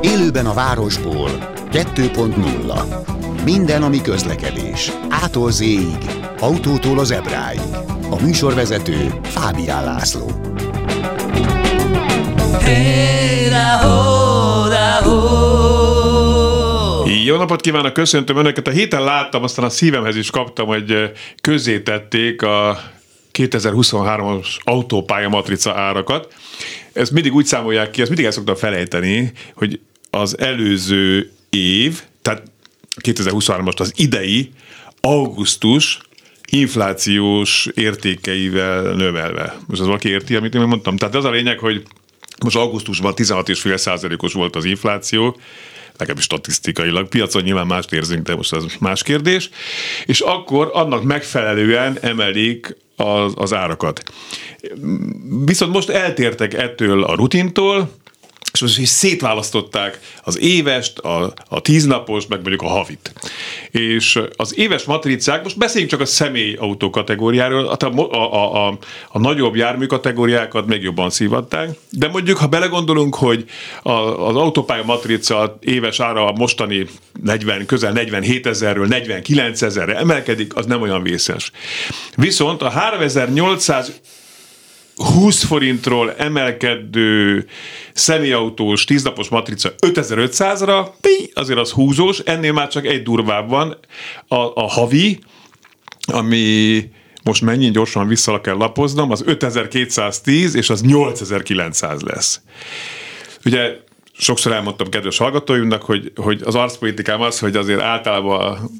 Élőben a városból 2.0 Minden, ami közlekedés. Ától z autótól az ebráig. A műsorvezető Fábián László. Jó napot kívánok, köszöntöm Önöket. A héten láttam, aztán a szívemhez is kaptam, hogy közzétették a 2023-as autópálya matrica árakat. Ezt mindig úgy számolják ki, ezt mindig el szoktam felejteni, hogy az előző év, tehát 2023-as az idei augusztus inflációs értékeivel növelve. Most az valaki érti, amit én mondtam? Tehát az a lényeg, hogy most augusztusban 16,5 százalékos volt az infláció, legalábbis statisztikailag. Piacon nyilván mást érzünk, de most az más kérdés. És akkor annak megfelelően emelik az, az árakat. Viszont most eltértek ettől a rutintól, és most is szétválasztották az évest, a, a tíznapos, meg mondjuk a havit. És az éves matricák, most beszéljünk csak a személyautó kategóriáról, a, a, a, a nagyobb jármű kategóriákat még jobban szívatták, de mondjuk, ha belegondolunk, hogy a, az autópálya matrica éves ára a mostani 40, közel 47 ezerről 49 ezerre emelkedik, az nem olyan vészes. Viszont a 3800 20 forintról emelkedő személyautós tíznapos matrica 5500-ra, azért az húzós, ennél már csak egy durvább van, a, a havi, ami most mennyi gyorsan vissza kell lapoznom, az 5210 és az 8900 lesz. Ugye sokszor elmondtam kedves hallgatóinknak, hogy, hogy az arcpolitikám az, hogy azért általában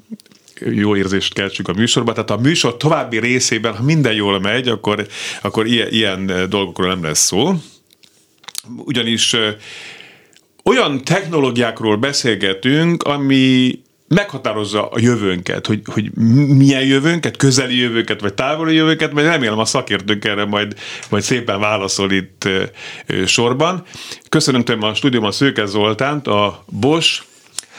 jó érzést keltsük a műsorba. Tehát a műsor további részében, ha minden jól megy, akkor, akkor ilyen, ilyen dolgokról nem lesz szó. Ugyanis olyan technológiákról beszélgetünk, ami meghatározza a jövőnket, hogy, hogy milyen jövőnket, közeli jövőnket, vagy távoli jövőnket, majd remélem a szakértők erre majd, majd szépen válaszol itt sorban. Köszönöm a stúdióban Szőke Zoltánt, a Bosch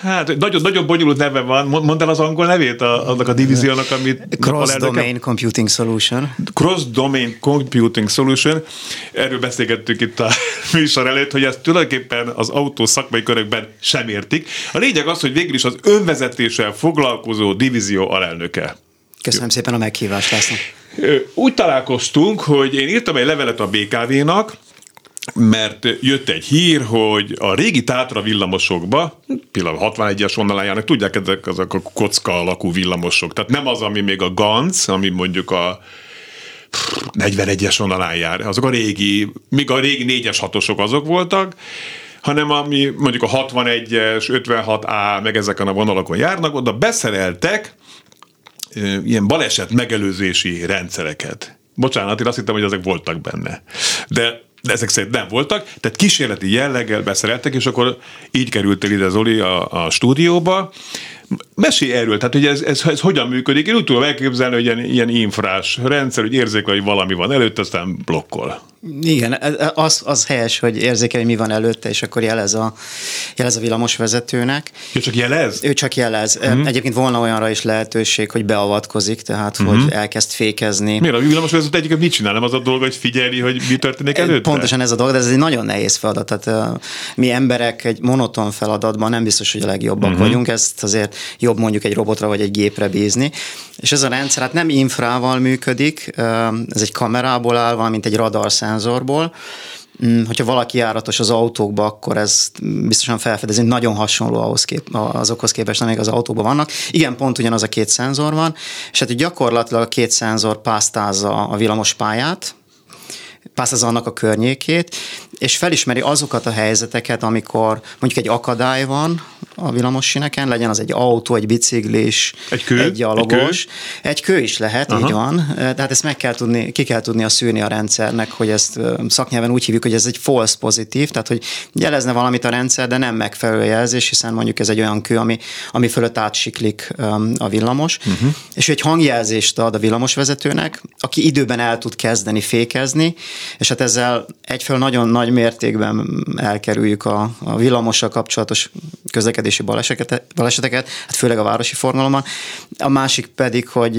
Hát, nagyon, nagyon bonyolult neve van. Mondd el az angol nevét a, annak a divíziónak, amit... Cross Domain Computing Solution. Cross Domain Computing Solution. Erről beszélgettük itt a műsor előtt, hogy ezt tulajdonképpen az autó szakmai körökben sem értik. A lényeg az, hogy végül is az önvezetéssel foglalkozó divízió alelnöke. Köszönöm Jó. szépen a meghívást, László. Úgy találkoztunk, hogy én írtam egy levelet a BKV-nak, mert jött egy hír, hogy a régi Tátra villamosokba, pillanat 61-es vonalán járnak, tudják, ezek azok a kocka alakú villamosok, tehát nem az, ami még a Ganz, ami mondjuk a 41-es vonalán jár, azok a régi, még a régi 4-es hatosok azok voltak, hanem ami mondjuk a 61-es, 56A, meg ezeken a vonalakon járnak, oda beszereltek ilyen baleset megelőzési rendszereket. Bocsánat, én azt hittem, hogy ezek voltak benne. De de ezek szerint nem voltak, tehát kísérleti jelleggel beszereltek, és akkor így került ide Zoli a, a stúdióba, Mesélj erről, tehát hogy ez, ez, ez hogyan működik. Én úgy tudom elképzelni, hogy ilyen, ilyen infrás rendszer, hogy érzékel, hogy valami van előtt, aztán blokkol. Igen, e, e, az, az helyes, hogy érzékel, hogy mi van előtte, és akkor jelez a, jelez a villamos vezetőnek. Ő csak jelez? Ő csak jelez. Uh-huh. Egyébként volna olyanra is lehetőség, hogy beavatkozik, tehát uh-huh. hogy elkezd fékezni. Miért a villamos vezető egyiket mit csinál? Nem az a dolga, hogy figyelni, hogy mi történik előtte? Pontosan ez a dolog, de ez egy nagyon nehéz feladat. Tehát mi emberek egy monoton feladatban nem biztos, hogy a legjobbak uh-huh. vagyunk, ezt azért jobb mondjuk egy robotra vagy egy gépre bízni. És ez a rendszer hát nem infrával működik, ez egy kamerából áll, valamint egy radarszenzorból, mm, hogyha valaki járatos az autókba, akkor ez biztosan felfedezi, nagyon hasonló ahhoz kép, azokhoz képest, amik az autóban vannak. Igen, pont ugyanaz a két szenzor van, és hát gyakorlatilag a két szenzor pásztázza a villamos pályát, pásztázza annak a környékét, és felismeri azokat a helyzeteket, amikor mondjuk egy akadály van, a villamossineken, legyen az egy autó, egy biciklis, egy, kő, egy gyalogos. Egy kő, egy kő is lehet, Aha. így van. Tehát ezt meg kell tudni, ki kell tudni a szűrni a rendszernek, hogy ezt szaknyelven úgy hívjuk, hogy ez egy false pozitív, tehát hogy jelezne valamit a rendszer, de nem megfelelő jelzés, hiszen mondjuk ez egy olyan kő, ami, ami fölött átsiklik a villamos, uh-huh. és egy hangjelzést ad a villamosvezetőnek, aki időben el tud kezdeni fékezni, és hát ezzel egyfelől nagyon nagy nagy mértékben elkerüljük a, a villamossal kapcsolatos közlekedési baleseteket, baleseteket, hát főleg a városi forgalomban. A másik pedig, hogy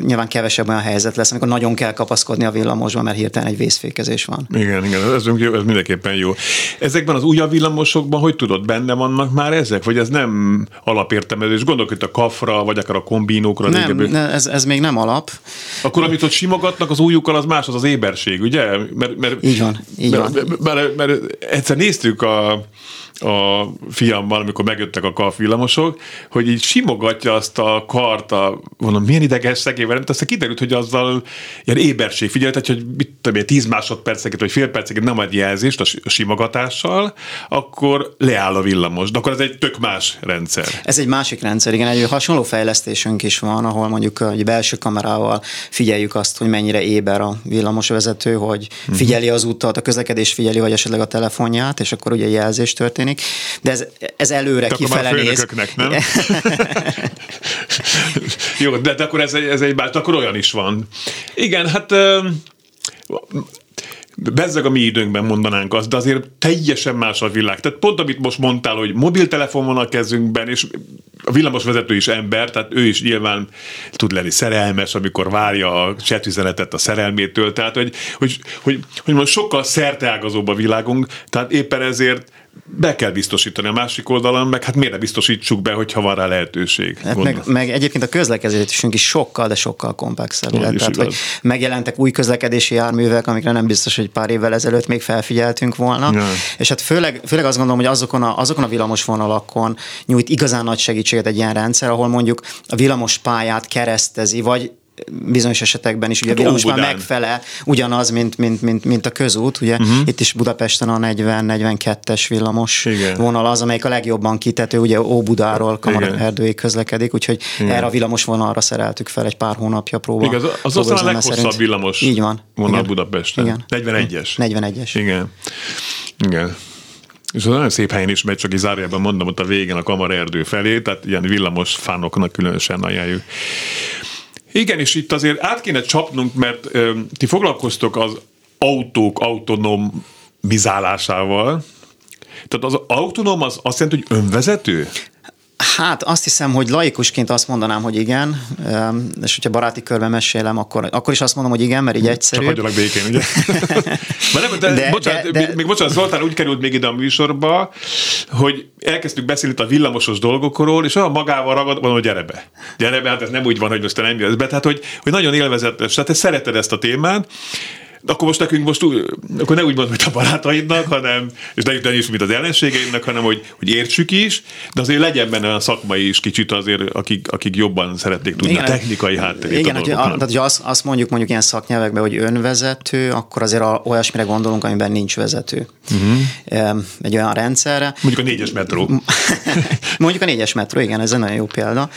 nyilván kevesebb olyan helyzet lesz, amikor nagyon kell kapaszkodni a villamosba, mert hirtelen egy vészfékezés van. Igen, igen, ez, ez mindenképpen jó. Ezekben az újabb villamosokban, hogy tudod, benne vannak már ezek, vagy ez nem alapértelmezés? Gondolok itt a kafra, vagy akár a kombinókra. Nem, ne, ez, ez még nem alap. Akkor amit ott simogatnak az újukkal, az más, az az éberség, ugye? Mert, mert, így van, így mert, van. Mert, mert, egyszer néztük a a fiammal, amikor megjöttek a kalfvillamosok, hogy így simogatja azt a kart, a, mondom, milyen ideges szegével, mert aztán kiderült, hogy azzal ilyen éberség figyelt, hogy mit tudom én, 10 másodperceket vagy fél perceket nem ad jelzést a simogatással, akkor leáll a villamos. De akkor ez egy tök más rendszer. Ez egy másik rendszer, igen. Egy hasonló fejlesztésünk is van, ahol mondjuk egy belső kamerával figyeljük azt, hogy mennyire éber a villamosvezető, hogy mhm. figyeli az utat, a közlekedést figyeli, vagy esetleg a telefonját, és akkor ugye jelzés történik történik, de ez, ez előre de kifele néz. nem? Jó, de, de akkor ez egy, ez egy bár, akkor olyan is van. Igen, hát bezzeg a mi időnkben mondanánk azt, de azért teljesen más a világ. Tehát pont amit most mondtál, hogy mobiltelefon van a kezünkben, és a villamosvezető is ember, tehát ő is nyilván tud lenni szerelmes, amikor várja a csetüzenetet a szerelmétől, tehát hogy, hogy, hogy, hogy most sokkal szerteágazóbb a világunk, tehát éppen ezért be kell biztosítani a másik oldalon, meg hát miért ne biztosítsuk be, hogyha van rá lehetőség. Hát meg, meg, egyébként a közlekedésünk is sokkal, de sokkal komplexebb. Tehát, hogy megjelentek új közlekedési járművek, amikre nem biztos, hogy pár évvel ezelőtt még felfigyeltünk volna. Ja. És hát főleg, főleg azt gondolom, hogy azokon a, azokon a villamos vonalakon nyújt igazán nagy segítséget egy ilyen rendszer, ahol mondjuk a villamos pályát keresztezi, vagy bizonyos esetekben is ugye hát most már megfelel ugyanaz, mint, mint, mint, mint a közút. Ugye uh-huh. itt is Budapesten a 40-42-es villamos Igen. vonal az, amelyik a legjobban kitető, ugye Óbudáról Erdőig közlekedik, úgyhogy Igen. erre a villamos vonalra szereltük fel egy pár hónapja próba. Igen, az, az aztán a leghosszabb szerint. villamos Így van. vonal Igen. Budapesten. Igen. 41-es. 41-es. Igen. Igen. És az nagyon szép helyen is megy, csak így mondom, ott a végén a kamarerdő felé, tehát ilyen villamos fánoknak különösen ajánljuk. Igen, és itt azért át kéne csapnunk, mert ö, ti foglalkoztok az autók autonomizálásával. Tehát az autonóm az azt jelenti, hogy önvezető? Hát azt hiszem, hogy laikusként azt mondanám, hogy igen, és hogyha baráti körben mesélem, akkor, akkor is azt mondom, hogy igen, mert így egyszerű. Csak hagyjalak békén, ugye? Nem, de, de, bocsánat, de, de, még bocsánat, Zoltán úgy került még ide a műsorba, hogy elkezdtük beszélni a villamosos dolgokról, és olyan magával ragad, mondom, hogy gyere be. Gyere be, hát ez nem úgy van, hogy most te nem jössz be. Tehát, hogy, hogy nagyon élvezetes. Tehát te szereted ezt a témát, de akkor most nekünk most akkor ne úgy mondom, hogy a barátaidnak, hanem, és ne, ne is, mint az ellenségeidnek, hanem hogy, hogy értsük is, de azért legyen benne a szakmai is kicsit azért, akik, akik jobban szeretnék tudni igen, a technikai hátterét. Igen, a tehát, hogy azt, azt mondjuk mondjuk ilyen szaknyelvekben, hogy önvezető, akkor azért a, olyasmire gondolunk, amiben nincs vezető. Uh-huh. Egy olyan rendszerre. Mondjuk a négyes metró. mondjuk a négyes metró, igen, ez egy nagyon jó példa.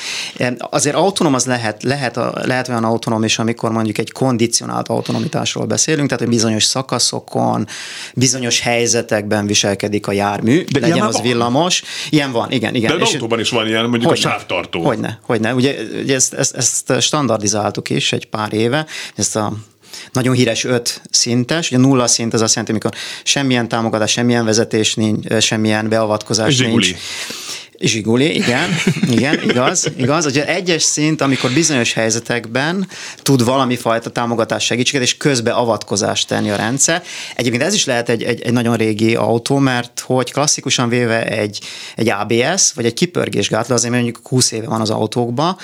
Azért autonóm az lehet, lehet, lehet olyan autonóm is, amikor mondjuk egy kondicionált autonomitásról beszél, beszélünk, tehát hogy bizonyos szakaszokon, bizonyos helyzetekben viselkedik a jármű, De legyen az van. villamos. Ilyen van, igen, igen. De az autóban is van ilyen, mondjuk hogyne, a sávtartó. Hogyne, hogyne. Ugye, ugye ezt, ezt, ezt standardizáltuk is egy pár éve, ezt a nagyon híres öt szintes, ugye nulla szint az azt jelenti, amikor semmilyen támogatás, semmilyen vezetés nincs, semmilyen beavatkozás Zsiguli. nincs. Zsiguli, igen, igen, igaz, igaz. Ugye egyes szint, amikor bizonyos helyzetekben tud valami fajta támogatás segítséget, és közbe avatkozást tenni a rendszer. Egyébként ez is lehet egy, egy, egy nagyon régi autó, mert hogy klasszikusan véve egy, egy ABS, vagy egy kipörgésgátló, azért mondjuk 20 éve van az autókban,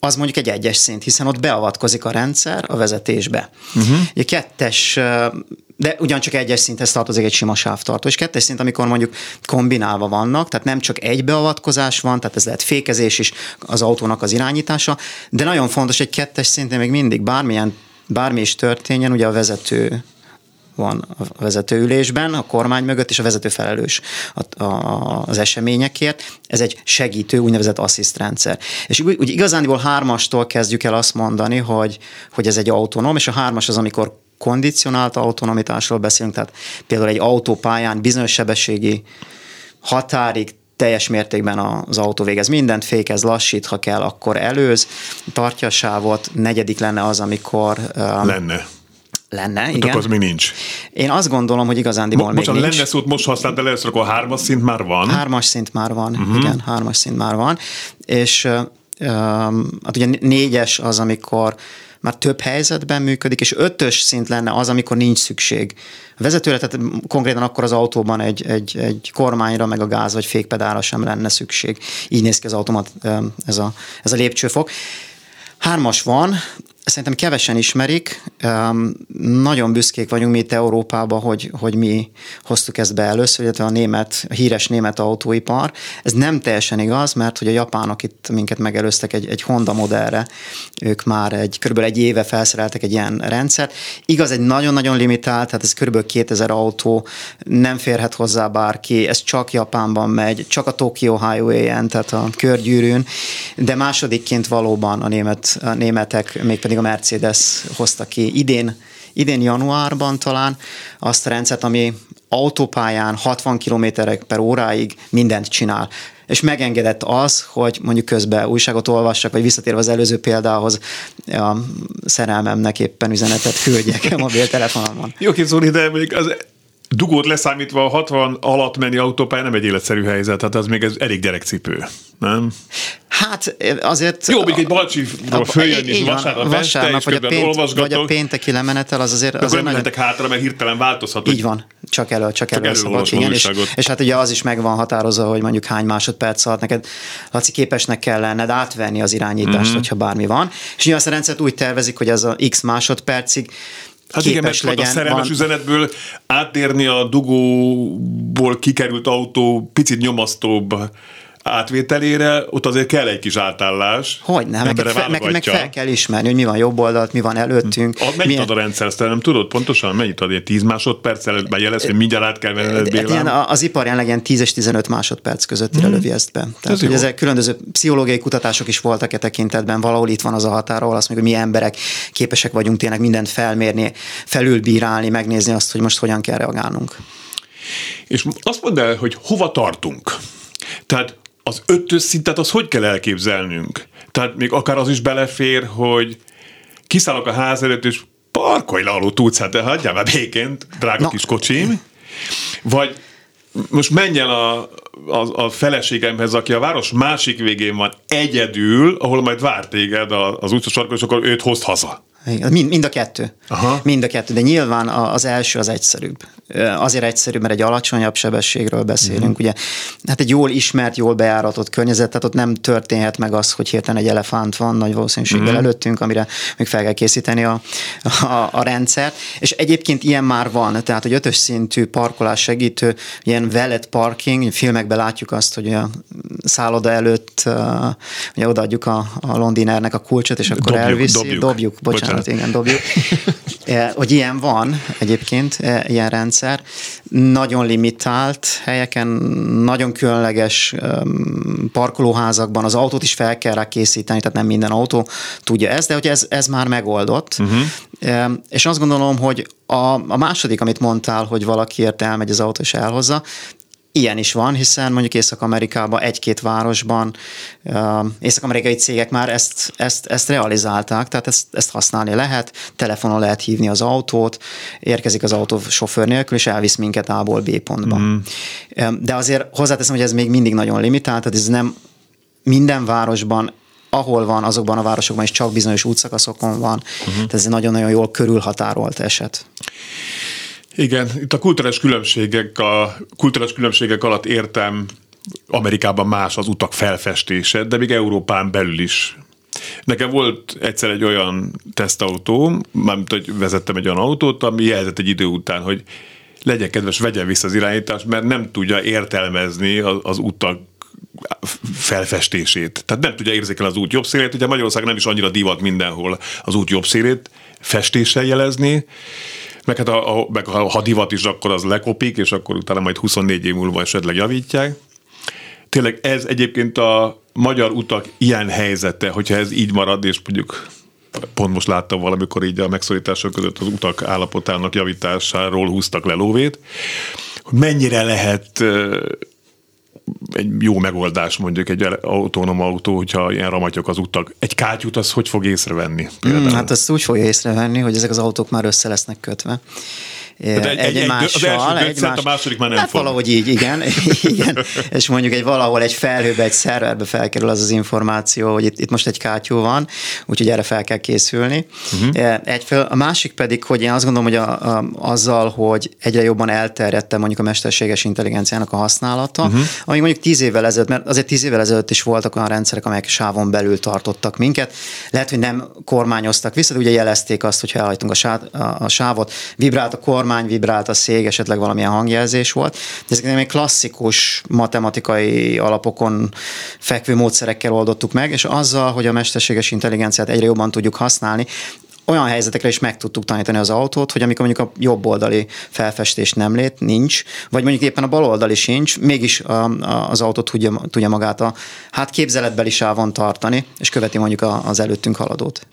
az mondjuk egy egyes szint, hiszen ott beavatkozik a rendszer a vezetésbe. Uh-huh. Egy kettes de ugyancsak egyes szinthez tartozik egy sima sávtartó. És kettes szint, amikor mondjuk kombinálva vannak, tehát nem csak egy beavatkozás van, tehát ez lehet fékezés is az autónak az irányítása, de nagyon fontos, egy kettes szintén még mindig bármilyen, bármi is történjen, ugye a vezető van a vezetőülésben, a kormány mögött, és a vezető felelős a, a, az eseményekért. Ez egy segítő, úgynevezett asszisztrendszer. És úgy, úgy igazándiból hármastól kezdjük el azt mondani, hogy, hogy ez egy autonóm, és a hármas az, amikor kondicionált autonomitásról beszélünk, tehát például egy autópályán bizonyos sebességi határig teljes mértékben az autó végez mindent, fékez, lassít, ha kell, akkor előz, tartja a sávot, negyedik lenne az, amikor... Um, lenne Lenne, Hát igen. akkor az még nincs. Én azt gondolom, hogy igazándiból Mo- még Bocsánat, nincs. lenne szót most használt, de akkor a hármas szint már van. Hármas szint már van, uh-huh. igen, hármas szint már van, és ö, hát ugye négyes az, amikor már több helyzetben működik, és ötös szint lenne az, amikor nincs szükség. A vezetőre, tehát konkrétan akkor az autóban egy, egy, egy kormányra, meg a gáz vagy fékpedálra sem lenne szükség. Így néz ki az automat, ez a, ez a lépcsőfok. Hármas van, szerintem kevesen ismerik, nagyon büszkék vagyunk mi itt Európában, hogy, hogy mi hoztuk ezt be először, illetve a német, a híres német autóipar. Ez nem teljesen igaz, mert hogy a japánok itt minket megelőztek egy, egy Honda modellre, ők már egy, körülbelül egy éve felszereltek egy ilyen rendszert. Igaz, egy nagyon-nagyon limitált, tehát ez körülbelül 2000 autó, nem férhet hozzá bárki, ez csak Japánban megy, csak a Tokyo Highway-en, tehát a körgyűrűn, de másodikként valóban a, német, a németek, mégpedig a Mercedes hozta ki idén, idén januárban talán azt a rendszert, ami autópályán 60 km per óráig mindent csinál. És megengedett az, hogy mondjuk közben újságot olvassak, vagy visszatérve az előző példához, a szerelmemnek éppen üzenetet küldjek a mobiltelefonomon. Jó, Zoli, de még az dugót leszámítva a 60 alatt menni autópálya nem egy életszerű helyzet, tehát az még ez elég gyerekcipő, nem? Hát azért... Jó, még egy Balcsiról följönni, és vasárnap este, vasárnap, és vagy a, pént, vagy a pénteki lemenetel, az azért... Azért nem nagyon- hátra, mert hirtelen változhat. Így van, csak elő, csak, elő, elő szabad, igen, és, és, hát ugye az is meg van határozva, hogy mondjuk hány másodperc alatt neked, Laci, képesnek kell lenned átvenni az irányítást, Mhm. mm-hmm. hogyha bármi van. És ugye azt a rendszert úgy tervezik, hogy ez a x másodpercig Hát igen, mert tudod, a legyen. szerelmes van, üzenetből átérni a dugóból kikerült autó picit nyomasztóbb átvételére, ott azért kell egy kis átállás. hogy nem, meg, fel, meg, meg fel kell ismerni, hogy mi van jobb oldalt, mi van előttünk. A, mennyit milyen- ad a rendszer, ezt nem tudod pontosan? Mennyit ad? Ilyen 10 másodperccel bejelez, hogy mindjárt át kell venned ilyen, az ipar jelenleg ilyen 10 és 15 másodperc közöttire lövi ezt be. Tehát, Ez hogy jó. ezek különböző pszichológiai kutatások is voltak e tekintetben, valahol itt van az a határ, ahol azt mondjuk, hogy mi emberek képesek vagyunk tényleg mindent felmérni, felülbírálni, megnézni azt, hogy most hogyan kell reagálnunk. És azt mondd el, hogy hova tartunk. Tehát az ötös szintet az hogy kell elképzelnünk? Tehát még akár az is belefér, hogy kiszállok a ház előtt, és parkolj le alul tudsz, hát hagyjál már békén, drága Na. kis kocsim. Vagy most menjen a, a, a feleségemhez, aki a város másik végén van egyedül, ahol majd vár téged a- az utcasarkon, és akkor őt hozd haza. Mind, mind a kettő. Aha. Mind a kettő, de nyilván az első az egyszerűbb. Azért egyszerűbb, mert egy alacsonyabb sebességről beszélünk. Uh-huh. Ugye, hát egy jól ismert, jól bejáratott környezet, tehát ott nem történhet meg az, hogy hirtelen egy elefánt van nagy valószínűséggel uh-huh. előttünk, amire még fel kell készíteni a, a, a rendszert. És egyébként ilyen már van, tehát hogy ötös szintű parkolás segítő, ilyen valet parking, filmekben látjuk azt, hogy a szálloda előtt ugye odaadjuk a, a Londinernek a kulcsot, és akkor Dobjuk, elviszi. dobjuk. dobjuk bocsánat, Bocsánat. Igen, dobjuk. Eh, hogy ilyen van egyébként, eh, ilyen rendszer. Nagyon limitált helyeken, nagyon különleges parkolóházakban az autót is fel kell rá készíteni, tehát nem minden autó tudja ezt, de hogy ez, ez már megoldott. Uh-huh. És azt gondolom, hogy a, a második, amit mondtál, hogy valakiért elmegy az autó és elhozza, Ilyen is van, hiszen mondjuk Észak-Amerikában egy-két városban észak-amerikai cégek már ezt, ezt, ezt realizálták, tehát ezt, ezt használni lehet, telefonon lehet hívni az autót, érkezik az autó sofőr nélkül, és elvisz minket A-ból B pontba. Mm. De azért hozzáteszem, hogy ez még mindig nagyon limitált, tehát ez nem minden városban ahol van, azokban a városokban is csak bizonyos útszakaszokon van. Uh-huh. Tehát ez egy nagyon-nagyon jól körülhatárolt eset. Igen, itt a kulturális különbségek, a kulturális különbségek alatt értem Amerikában más az utak felfestése, de még Európán belül is. Nekem volt egyszer egy olyan tesztautó, mármint, hogy vezettem egy olyan autót, ami jelzett egy idő után, hogy legyen kedves, vegyen vissza az irányítást, mert nem tudja értelmezni az, az utak felfestését. Tehát nem tudja érzékelni az út jobb szélét. Ugye Magyarországon nem is annyira divat mindenhol az út jobb szélét festéssel jelezni, meg hát a, a, meg ha, ha divat is, akkor az lekopik, és akkor utána majd 24 év múlva esetleg javítják. Tényleg ez egyébként a magyar utak ilyen helyzete, hogyha ez így marad, és mondjuk pont most láttam valamikor így a megszorítások között az utak állapotának javításáról húztak le lóvét, hogy mennyire lehet egy jó megoldás mondjuk egy autonóm autó, hogyha ilyen ramatyok az utak. Egy kátyút az hogy fog észrevenni? Mm, hát azt úgy fogja észrevenni, hogy ezek az autók már össze lesznek kötve egy, egy, egy, mással, egy más, a második már nem hát fog. valahogy így, igen, igen, és mondjuk egy valahol egy felhőbe, egy szerverbe felkerül az az információ, hogy itt, itt most egy kátyú van, úgyhogy erre fel kell készülni. Uh-huh. Egyfél, a másik pedig, hogy én azt gondolom, hogy a, a, azzal, hogy egyre jobban elterjedte mondjuk a mesterséges intelligenciának a használata, uh-huh. ami mondjuk tíz évvel ezelőtt, mert azért tíz évvel ezelőtt is voltak olyan rendszerek, amelyek sávon belül tartottak minket. Lehet, hogy nem kormányoztak vissza, de ugye jelezték azt, hogy elhagytunk a, sá, a, a sávot, vibrált a kormány, kormány vibrált a szég, esetleg valamilyen hangjelzés volt. De ezek még klasszikus matematikai alapokon fekvő módszerekkel oldottuk meg, és azzal, hogy a mesterséges intelligenciát egyre jobban tudjuk használni, olyan helyzetekre is meg tudtuk tanítani az autót, hogy amikor mondjuk a jobb oldali felfestés nem lét, nincs, vagy mondjuk éppen a bal oldali sincs, mégis az autót tudja, tudja magát a hát képzeletbeli sávon tartani, és követi mondjuk a, az előttünk haladót.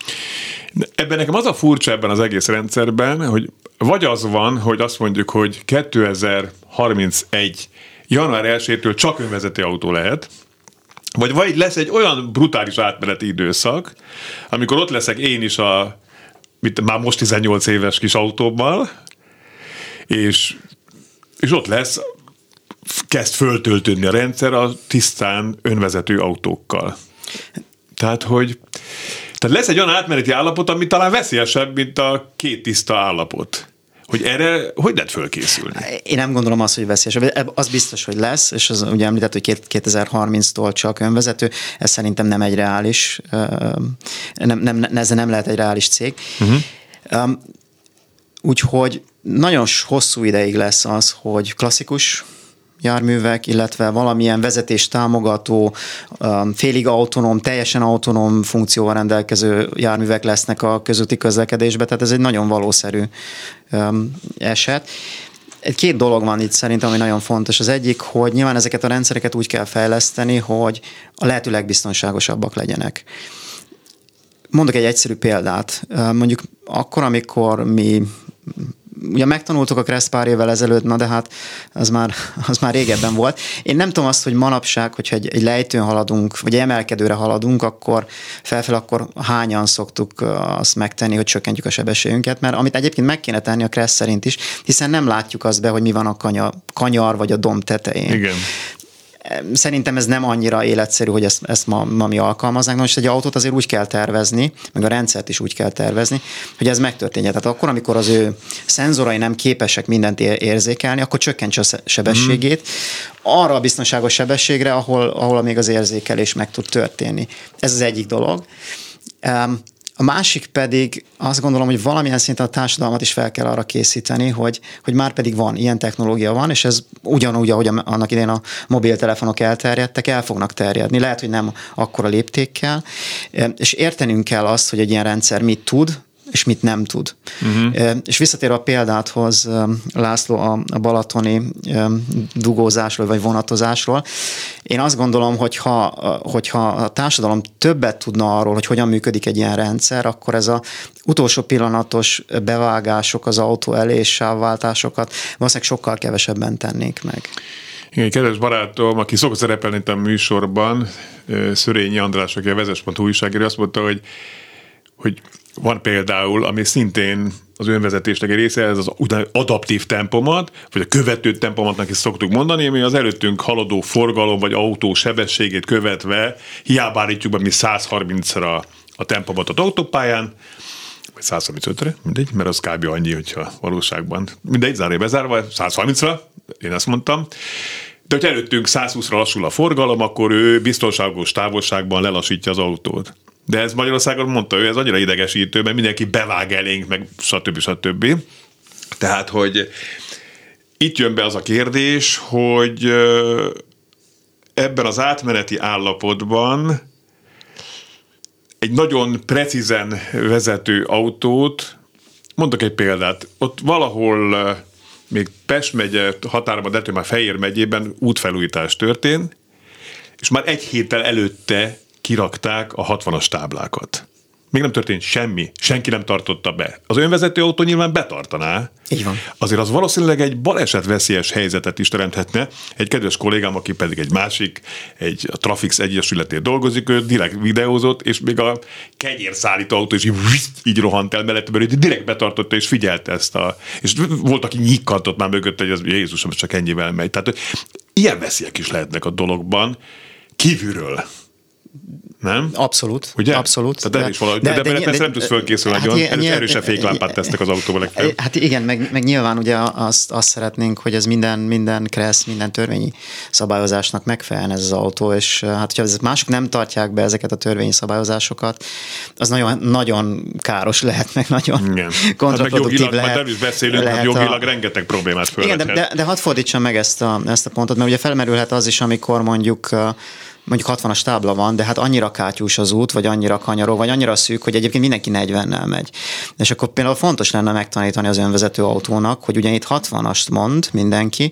Ebben nekem az a furcsa ebben az egész rendszerben, hogy vagy az van, hogy azt mondjuk, hogy 2031 január 1-től csak önvezető autó lehet, vagy vagy lesz egy olyan brutális átmeneti időszak, amikor ott leszek én is a mit, már most 18 éves kis autómmal, és, és ott lesz, kezd föltöltődni a rendszer a tisztán önvezető autókkal. Tehát, hogy tehát lesz egy olyan átmeneti állapot, ami talán veszélyesebb, mint a két tiszta állapot. Hogy erre hogy lehet fölkészülni? Én nem gondolom azt, hogy veszélyes. Az biztos, hogy lesz, és az ugye említett, hogy 2030-tól csak önvezető, ez szerintem nem egy reális, nem, nem, ezzel nem lehet egy reális cég. Uh-huh. Úgyhogy nagyon hosszú ideig lesz az, hogy klasszikus járművek, illetve valamilyen vezetés támogató, félig autonóm, teljesen autonóm funkcióval rendelkező járművek lesznek a közúti közlekedésbe, tehát ez egy nagyon valószerű eset. Két dolog van itt szerintem, ami nagyon fontos. Az egyik, hogy nyilván ezeket a rendszereket úgy kell fejleszteni, hogy a lehető legbiztonságosabbak legyenek. Mondok egy egyszerű példát. Mondjuk akkor, amikor mi ugye megtanultuk a Kressz pár évvel ezelőtt, na de hát az már, az már régebben volt. Én nem tudom azt, hogy manapság, hogyha egy, egy lejtőn haladunk, vagy emelkedőre haladunk, akkor felfel akkor hányan szoktuk azt megtenni, hogy csökkentjük a sebességünket, mert amit egyébként meg kéne tenni a Kressz szerint is, hiszen nem látjuk azt be, hogy mi van a kanyar, kanyar vagy a domb tetején. Igen szerintem ez nem annyira életszerű, hogy ezt, ezt ma, ma mi alkalmaznánk. Most egy autót azért úgy kell tervezni, meg a rendszert is úgy kell tervezni, hogy ez megtörténjen. Tehát akkor, amikor az ő szenzorai nem képesek mindent érzékelni, akkor csökkentse a sebességét arra a biztonságos sebességre, ahol, ahol még az érzékelés meg tud történni. Ez az egyik dolog. A másik pedig azt gondolom, hogy valamilyen szinten a társadalmat is fel kell arra készíteni, hogy, hogy már pedig van, ilyen technológia van, és ez ugyanúgy, ahogy annak idén a mobiltelefonok elterjedtek, el fognak terjedni. Lehet, hogy nem akkora léptékkel, és értenünk kell azt, hogy egy ilyen rendszer mit tud, és mit nem tud. Uh-huh. És visszatérve a példáthoz, László, a balatoni dugózásról vagy vonatozásról, én azt gondolom, hogy ha, hogyha a társadalom többet tudna arról, hogy hogyan működik egy ilyen rendszer, akkor ez a utolsó pillanatos bevágások az autó elé és sávváltásokat valószínűleg sokkal kevesebben tennék meg. Igen, kedves barátom, aki szokott szerepelni itt a műsorban, Szörényi András, aki a vezes.hu újságírja, azt mondta, hogy, hogy van például, ami szintén az önvezetésnek egy része, ez az adaptív tempomat, vagy a követő tempomatnak is szoktuk mondani, ami az előttünk haladó forgalom vagy autó sebességét követve hiába állítjuk be mi 130-ra a tempomatot autópályán, vagy 135-re, mindegy, mert az kb. annyi, hogyha valóságban, mindegy, zárja bezárva, 130-ra, én ezt mondtam, de hogy előttünk 120-ra lassul a forgalom, akkor ő biztonságos távolságban lelassítja az autót. De ez Magyarországon mondta ő, ez annyira idegesítő, mert mindenki bevág elénk, meg stb. stb. Tehát, hogy itt jön be az a kérdés, hogy ebben az átmeneti állapotban egy nagyon precízen vezető autót, mondok egy példát, ott valahol még Pest megye határban, de már Fejér megyében útfelújítás történt, és már egy héttel előtte kirakták a 60-as táblákat. még nem történt semmi, senki nem tartotta be. Az önvezető autó nyilván betartaná. Így van. Azért az valószínűleg egy baleset veszélyes helyzetet is teremthetne. Egy kedves kollégám, aki pedig egy másik, egy a Trafix Egyesületén dolgozik, ő direkt videózott, és még a kegyérszállító autó is így, így rohant el mellette, mert direkt betartotta és figyelte ezt a... És volt, aki nyikkantott már mögött, hogy ez Jézusom, csak ennyivel megy. Tehát ilyen veszélyek is lehetnek a dologban kívülről. Nem? Abszolút. Ugye? Abszolút. Tehát de, is valahogy, de, de, de, de, persze nem tudsz fölkészülni hát nagyon, erős, erősebb féklámpát tesznek az autóba legfeljebb. Hát igen, meg, meg nyilván ugye azt, azt szeretnénk, hogy ez minden, minden kressz, minden törvényi szabályozásnak megfeleljen ez az autó, és hát hogyha mások nem tartják be ezeket a törvényi szabályozásokat, az nagyon, nagyon káros lehet, meg nagyon igen. kontraproduktív hát meg lehet. nem is beszélünk, lehet jogilag a... rengeteg problémát föl. Igen, de, de, de hadd fordítsam meg ezt a, ezt a pontot, mert ugye felmerülhet az is, amikor mondjuk mondjuk 60-as tábla van, de hát annyira kátyús az út, vagy annyira kanyaró, vagy annyira szűk, hogy egyébként mindenki 40-nel megy. És akkor például fontos lenne megtanítani az önvezető autónak, hogy ugye itt 60-ast mond mindenki,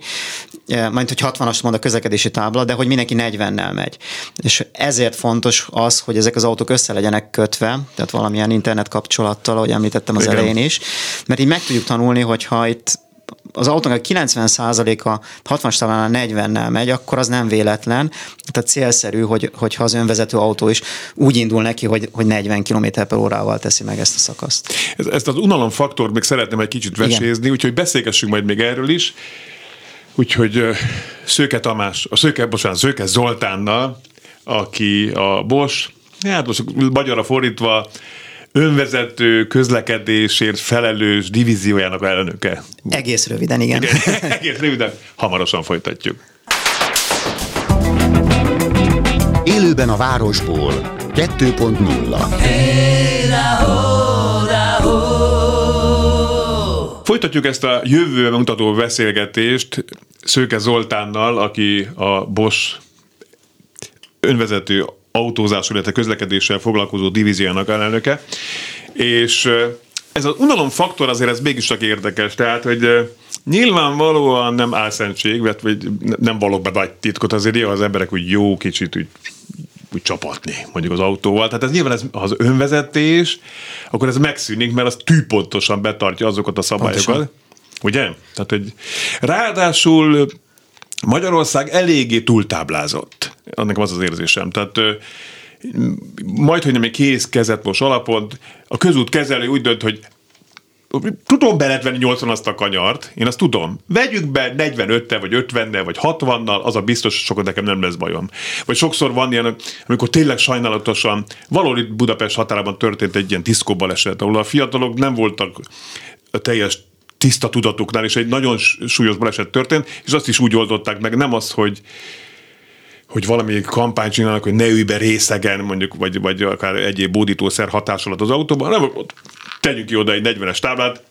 e, majd hogy 60-ast mond a közlekedési tábla, de hogy mindenki 40-nel megy. És ezért fontos az, hogy ezek az autók össze legyenek kötve, tehát valamilyen internet kapcsolattal, ahogy említettem az Igen. elején is, mert így meg tudjuk tanulni, hogyha itt az autónak a 90%-a 60 talán 40-nel megy, akkor az nem véletlen. Tehát célszerű, hogy, hogyha az önvezető autó is úgy indul neki, hogy, hogy 40 km per órával teszi meg ezt a szakaszt. Ezt az unalomfaktort még szeretném egy kicsit vesézni, Igen. úgyhogy beszélgessünk majd még erről is. Úgyhogy Szőke Tamás, a Szőke, bocsánat, Szőke Zoltánnal, aki a Bosch, hát most magyarra fordítva önvezető közlekedésért felelős divíziójának elnöke. Egész röviden, igen. igen. Egész röviden, hamarosan folytatjuk. Élőben a városból 2.0 hey, Folytatjuk ezt a jövőben mutató beszélgetést Szőke Zoltánnal, aki a Bosch önvezető autózásról, illetve közlekedéssel foglalkozó divíziónak elnöke, és ez az unalom faktor azért ez mégis csak érdekes, tehát, hogy nyilvánvalóan nem álszentség, vagy nem valók be nagy titkot, azért jó, az emberek úgy jó kicsit úgy, úgy csapatni, mondjuk az autóval. Tehát ez nyilván ez, az önvezetés, akkor ez megszűnik, mert az tűpontosan betartja azokat a szabályokat. Pontosan. Ugye? Tehát, hogy ráadásul Magyarország eléggé túltáblázott. Annak az az érzésem. Tehát majd, hogy nem egy kész kezet most alapon, a közút kezelő úgy dönt, hogy tudom be lehet venni 80 azt a kanyart, én azt tudom. Vegyük be 45-tel, vagy 50-nel, vagy 60-nal, az a biztos, hogy sokat nekem nem lesz bajom. Vagy sokszor van ilyen, amikor tényleg sajnálatosan, valahol itt Budapest határában történt egy ilyen diszkó baleset, ahol a fiatalok nem voltak a teljes tiszta tudatuknál, és egy nagyon súlyos baleset történt, és azt is úgy oldották meg, nem az, hogy hogy valami kampányt csinálnak, hogy ne ülj be részegen, mondjuk, vagy, vagy akár egyéb bódítószer hatás alatt az autóban, hanem tegyünk ki oda egy 40-es táblát,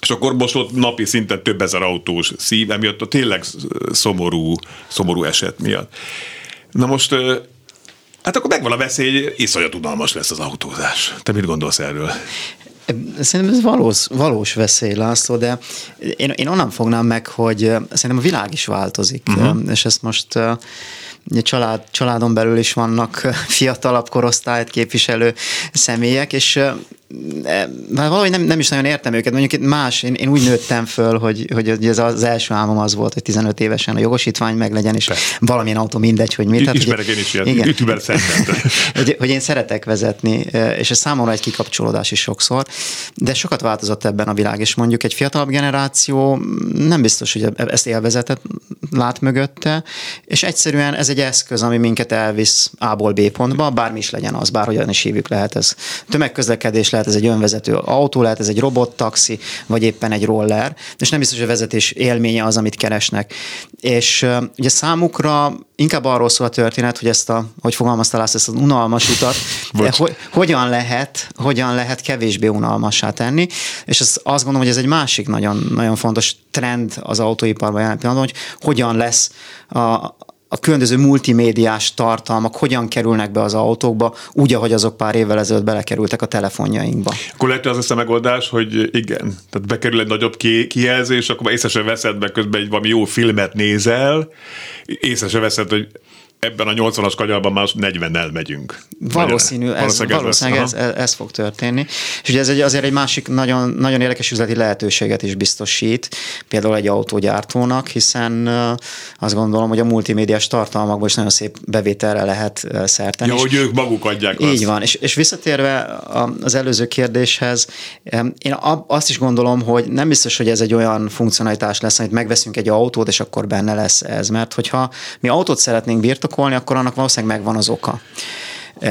és akkor most ott napi szinten több ezer autós szív, emiatt a tényleg szomorú, szomorú eset miatt. Na most, hát akkor megvan a veszély, iszonyat unalmas lesz az autózás. Te mit gondolsz erről? Szerintem ez valós, valós veszély, László, de én, én onnan fognám meg, hogy szerintem a világ is változik, uh-huh. és ezt most család, családon belül is vannak fiatalabb korosztályt képviselő személyek, és már valahogy nem, nem is nagyon értem őket. Mondjuk itt más, én, én úgy nőttem föl, hogy, hogy ez az első álmom az volt, hogy 15 évesen a jogosítvány meglegyen, és Persze. valamilyen autó mindegy, hogy mi. Tehát, Ismerek én is ilyen, igen, hogy, hogy én szeretek vezetni, e, és ez számomra egy kikapcsolódás is sokszor, de sokat változott ebben a világ, és mondjuk egy fiatalabb generáció nem biztos, hogy ezt élvezetet lát mögötte, és egyszerűen ez egy eszköz, ami minket elvisz A-ból B pontba, bármi is legyen az, bárhogyan is hívjuk lehet ez. Tömegközlekedés lehet ez egy önvezető autó, lehet ez egy robottaxi, vagy éppen egy roller, és nem biztos, hogy a vezetés élménye az, amit keresnek. És ugye számukra inkább arról szól a történet, hogy ezt a, hogy fogalmaztál ezt az unalmas utat, de hogy, hogyan lehet, hogyan lehet kevésbé unalmassá tenni, és ez, azt gondolom, hogy ez egy másik nagyon, nagyon fontos trend az autóiparban jelen pillanatban, hogy hogyan lesz a, a különböző multimédiás tartalmak hogyan kerülnek be az autókba, úgy, ahogy azok pár évvel ezelőtt belekerültek a telefonjainkba. Akkor lehet az lesz a megoldás, hogy igen, tehát bekerül egy nagyobb kijelzés, akkor észre sem veszed, meg közben egy valami jó filmet nézel, észre sem veszed, hogy ebben a 80-as kanyarban már 40-nel megyünk. Valószínű, ez, valószínűleg, valószínűleg ez, ez, ez fog történni. És ugye ez egy, azért egy másik nagyon, nagyon érdekes üzleti lehetőséget is biztosít, például egy autógyártónak, hiszen azt gondolom, hogy a multimédiás tartalmakból is nagyon szép bevételre lehet szerteni. Ja, hogy ők maguk adják Így azt. van, és, és visszatérve az előző kérdéshez, én azt is gondolom, hogy nem biztos, hogy ez egy olyan funkcionalitás lesz, amit megveszünk egy autót, és akkor benne lesz ez, mert hogyha mi autót szeretnénk birtokolni, akkor annak valószínűleg megvan az oka.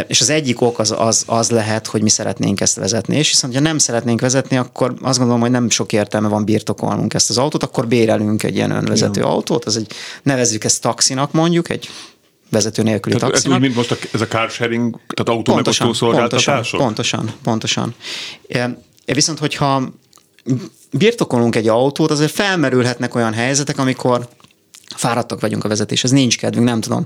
És az egyik ok az, az, az lehet, hogy mi szeretnénk ezt vezetni, és viszont ha nem szeretnénk vezetni, akkor azt gondolom, hogy nem sok értelme van birtokolnunk ezt az autót, akkor bérelünk egy ilyen önvezető ja. autót, az egy, nevezzük ezt taxinak mondjuk, egy vezető nélküli tehát taxinak. Ez úgy, mint most a, ez a car sharing, tehát autó pontosan, szolgáltatások? Pontosan, pontosan, pontosan. Viszont, hogyha birtokolunk egy autót, azért felmerülhetnek olyan helyzetek, amikor fáradtak vagyunk a vezetéshez, nincs kedvünk, nem tudom.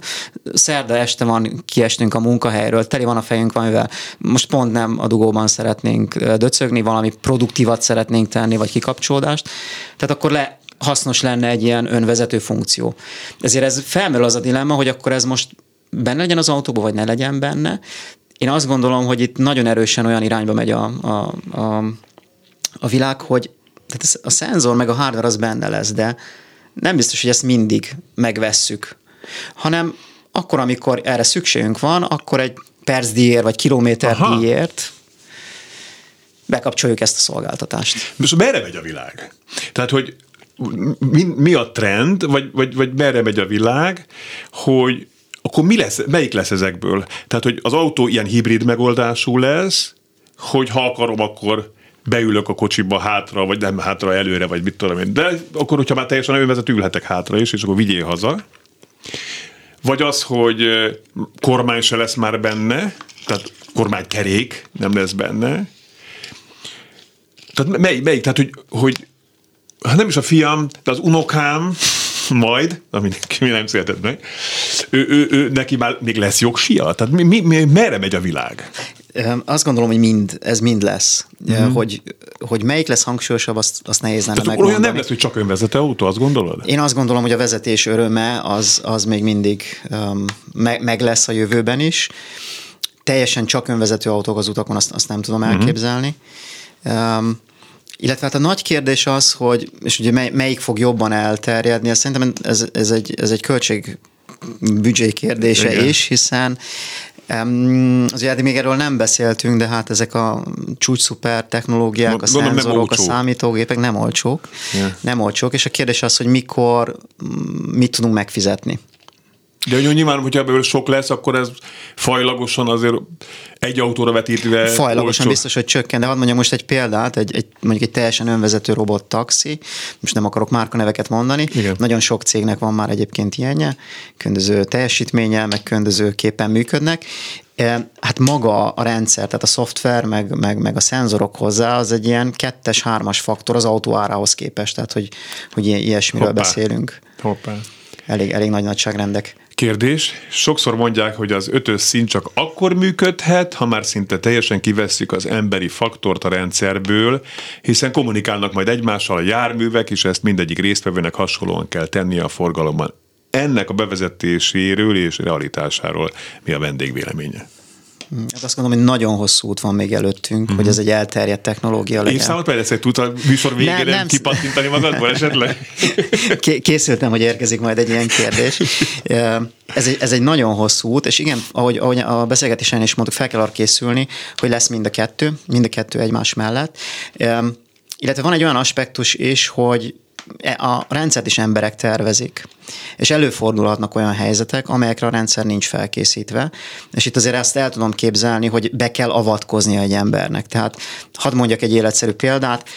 Szerda este van, kiestünk a munkahelyről, teli van a fejünk valamivel, most pont nem a dugóban szeretnénk döcögni, valami produktívat szeretnénk tenni, vagy kikapcsolódást, tehát akkor le, hasznos lenne egy ilyen önvezető funkció. Ezért ez felmerül az a dilemma, hogy akkor ez most benne legyen az autóban, vagy ne legyen benne. Én azt gondolom, hogy itt nagyon erősen olyan irányba megy a, a, a, a világ, hogy tehát ez, a szenzor meg a hardware az benne lesz, de nem biztos, hogy ezt mindig megvesszük, hanem akkor, amikor erre szükségünk van, akkor egy percdíjért vagy kilométerdíjért bekapcsoljuk ezt a szolgáltatást. Most merre megy a világ? Tehát, hogy mi, mi a trend, vagy, vagy, vagy merre megy a világ, hogy akkor mi lesz, melyik lesz ezekből? Tehát, hogy az autó ilyen hibrid megoldású lesz, hogy ha akarom, akkor beülök a kocsiba hátra, vagy nem hátra, előre, vagy mit tudom én. De akkor, hogyha már teljesen önvezető, ülhetek hátra is, és akkor vigyél haza. Vagy az, hogy kormány se lesz már benne, tehát kormánykerék nem lesz benne. Tehát mely, melyik? Tehát, hogy, hogy hát nem is a fiam, de az unokám majd, ami mi nem született meg, ő, ő, ő, neki már még lesz jogsia? Tehát mi, mi, mi, merre megy a világ? Azt gondolom, hogy mind, ez mind lesz. Mm. Hogy, hogy melyik lesz hangsúlyosabb, azt, azt nehéz lenne megmondani. Olyan nem lesz, hogy csak önvezető autó, azt gondolod? Én azt gondolom, hogy a vezetés öröme az, az még mindig um, me, meg lesz a jövőben is. Teljesen csak önvezető autók az utakon, azt, azt nem tudom mhm. elképzelni. Mm. Um, illetve hát a nagy kérdés az, hogy, és ugye mely, melyik fog jobban elterjedni, azt szerintem ez, ez, egy, ez egy költség büdzsé kérdése Igen. is, hiszen Azért eddig még erről nem beszéltünk, de hát ezek a csúcs szuper technológiák, a Gondolom szenzorok, a számítógépek nem olcsók. Yeah. Nem olcsók, és a kérdés az, hogy mikor mit tudunk megfizetni. De hogy nyilván, hogyha ebből sok lesz, akkor ez fajlagosan azért egy autóra vetítve Fajlagosan olcsó. biztos, hogy csökken, de hadd mondjam most egy példát, egy, egy, mondjuk egy teljesen önvezető robot taxi, most nem akarok márkaneveket mondani, Igen. nagyon sok cégnek van már egyébként ilyenje, köndöző teljesítménye, meg köndözőképpen működnek, e, Hát maga a rendszer, tehát a szoftver, meg, meg, meg a szenzorok hozzá, az egy ilyen kettes, hármas faktor az autó árához képest, tehát hogy, hogy ilyesmiről Hoppá. beszélünk. Hoppá. Elég, elég nagy nagyságrendek. Kérdés. Sokszor mondják, hogy az ötös szint csak akkor működhet, ha már szinte teljesen kivesszük az emberi faktort a rendszerből, hiszen kommunikálnak majd egymással a járművek, és ezt mindegyik résztvevőnek hasonlóan kell tennie a forgalomban. Ennek a bevezetéséről és realitásáról mi a vendég véleménye? Hát azt gondolom, hogy nagyon hosszú út van még előttünk, uh-huh. hogy ez egy elterjedt technológia legyen. Évszámot persze tud a műsor végére nem, nem kipattintani magadból esetleg? Készültem, hogy érkezik majd egy ilyen kérdés. Ez egy, ez egy nagyon hosszú út, és igen, ahogy, ahogy a beszélgetésen is mondtuk, fel kell arra készülni, hogy lesz mind a kettő, mind a kettő egymás mellett. Illetve van egy olyan aspektus is, hogy a rendszert is emberek tervezik, és előfordulhatnak olyan helyzetek, amelyekre a rendszer nincs felkészítve, és itt azért ezt el tudom képzelni, hogy be kell avatkozni egy embernek. Tehát hadd mondjak egy életszerű példát,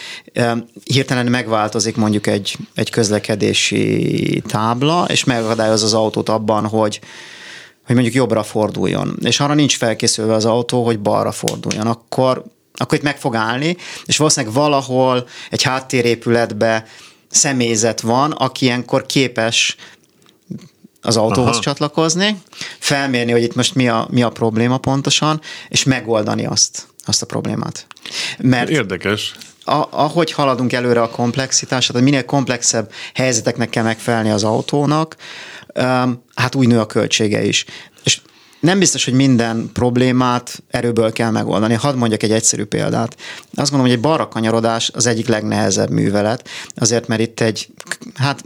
hirtelen megváltozik mondjuk egy, egy közlekedési tábla, és megakadályoz az autót abban, hogy hogy mondjuk jobbra forduljon, és arra nincs felkészülve az autó, hogy balra forduljon, akkor akkor itt meg fog állni, és valószínűleg valahol egy háttérépületbe személyzet van, aki ilyenkor képes az autóhoz Aha. csatlakozni, felmérni, hogy itt most mi a, mi a probléma pontosan, és megoldani azt, azt a problémát. Mert Érdekes. A, ahogy haladunk előre a komplexitás, tehát minél komplexebb helyzeteknek kell megfelelni az autónak, hát úgy nő a költsége is. Nem biztos, hogy minden problémát erőből kell megoldani. Hadd mondjak egy egyszerű példát. Azt gondolom, hogy egy balra kanyarodás az egyik legnehezebb művelet, azért mert itt egy, hát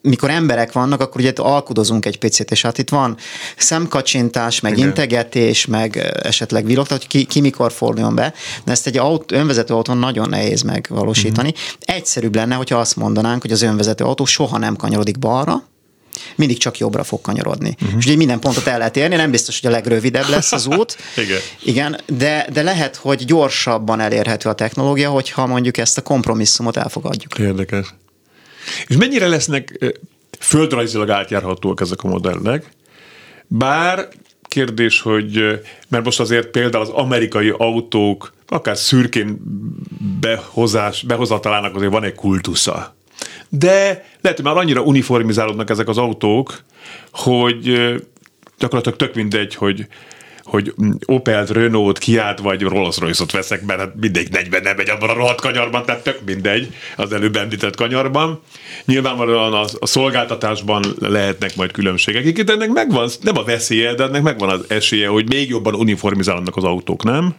mikor emberek vannak, akkor ugye alkudozunk egy picit, és hát itt van szemkacsintás, meg Igen. integetés, meg esetleg vilogtat, hogy ki, ki mikor forduljon be, de ezt egy autó, önvezető autón nagyon nehéz megvalósítani. Uh-huh. Egyszerűbb lenne, hogyha azt mondanánk, hogy az önvezető autó soha nem kanyarodik balra, mindig csak jobbra fog kanyarodni. Uh-huh. És ugye minden pontot el lehet érni, nem biztos, hogy a legrövidebb lesz az út. Igen. Igen, de, de lehet, hogy gyorsabban elérhető a technológia, hogyha mondjuk ezt a kompromisszumot elfogadjuk. Érdekes. És mennyire lesznek földrajzilag átjárhatóak ezek a modellek? Bár kérdés, hogy mert most azért például az amerikai autók akár szürkén behozás, behozatalának azért van egy kultusza. De lehet, hogy már annyira uniformizálódnak ezek az autók, hogy gyakorlatilag tök mindegy, hogy hogy Opel-t, Renault, Kiát vagy Rolls-Royce-ot veszek, mert hát mindegy 40 nem megy abban a rohadt kanyarban, tehát tök mindegy az előbb említett kanyarban. Nyilvánvalóan a, a szolgáltatásban lehetnek majd különbségek. Itt ennek megvan, nem a veszélye, de ennek megvan az esélye, hogy még jobban uniformizálnak az autók, nem?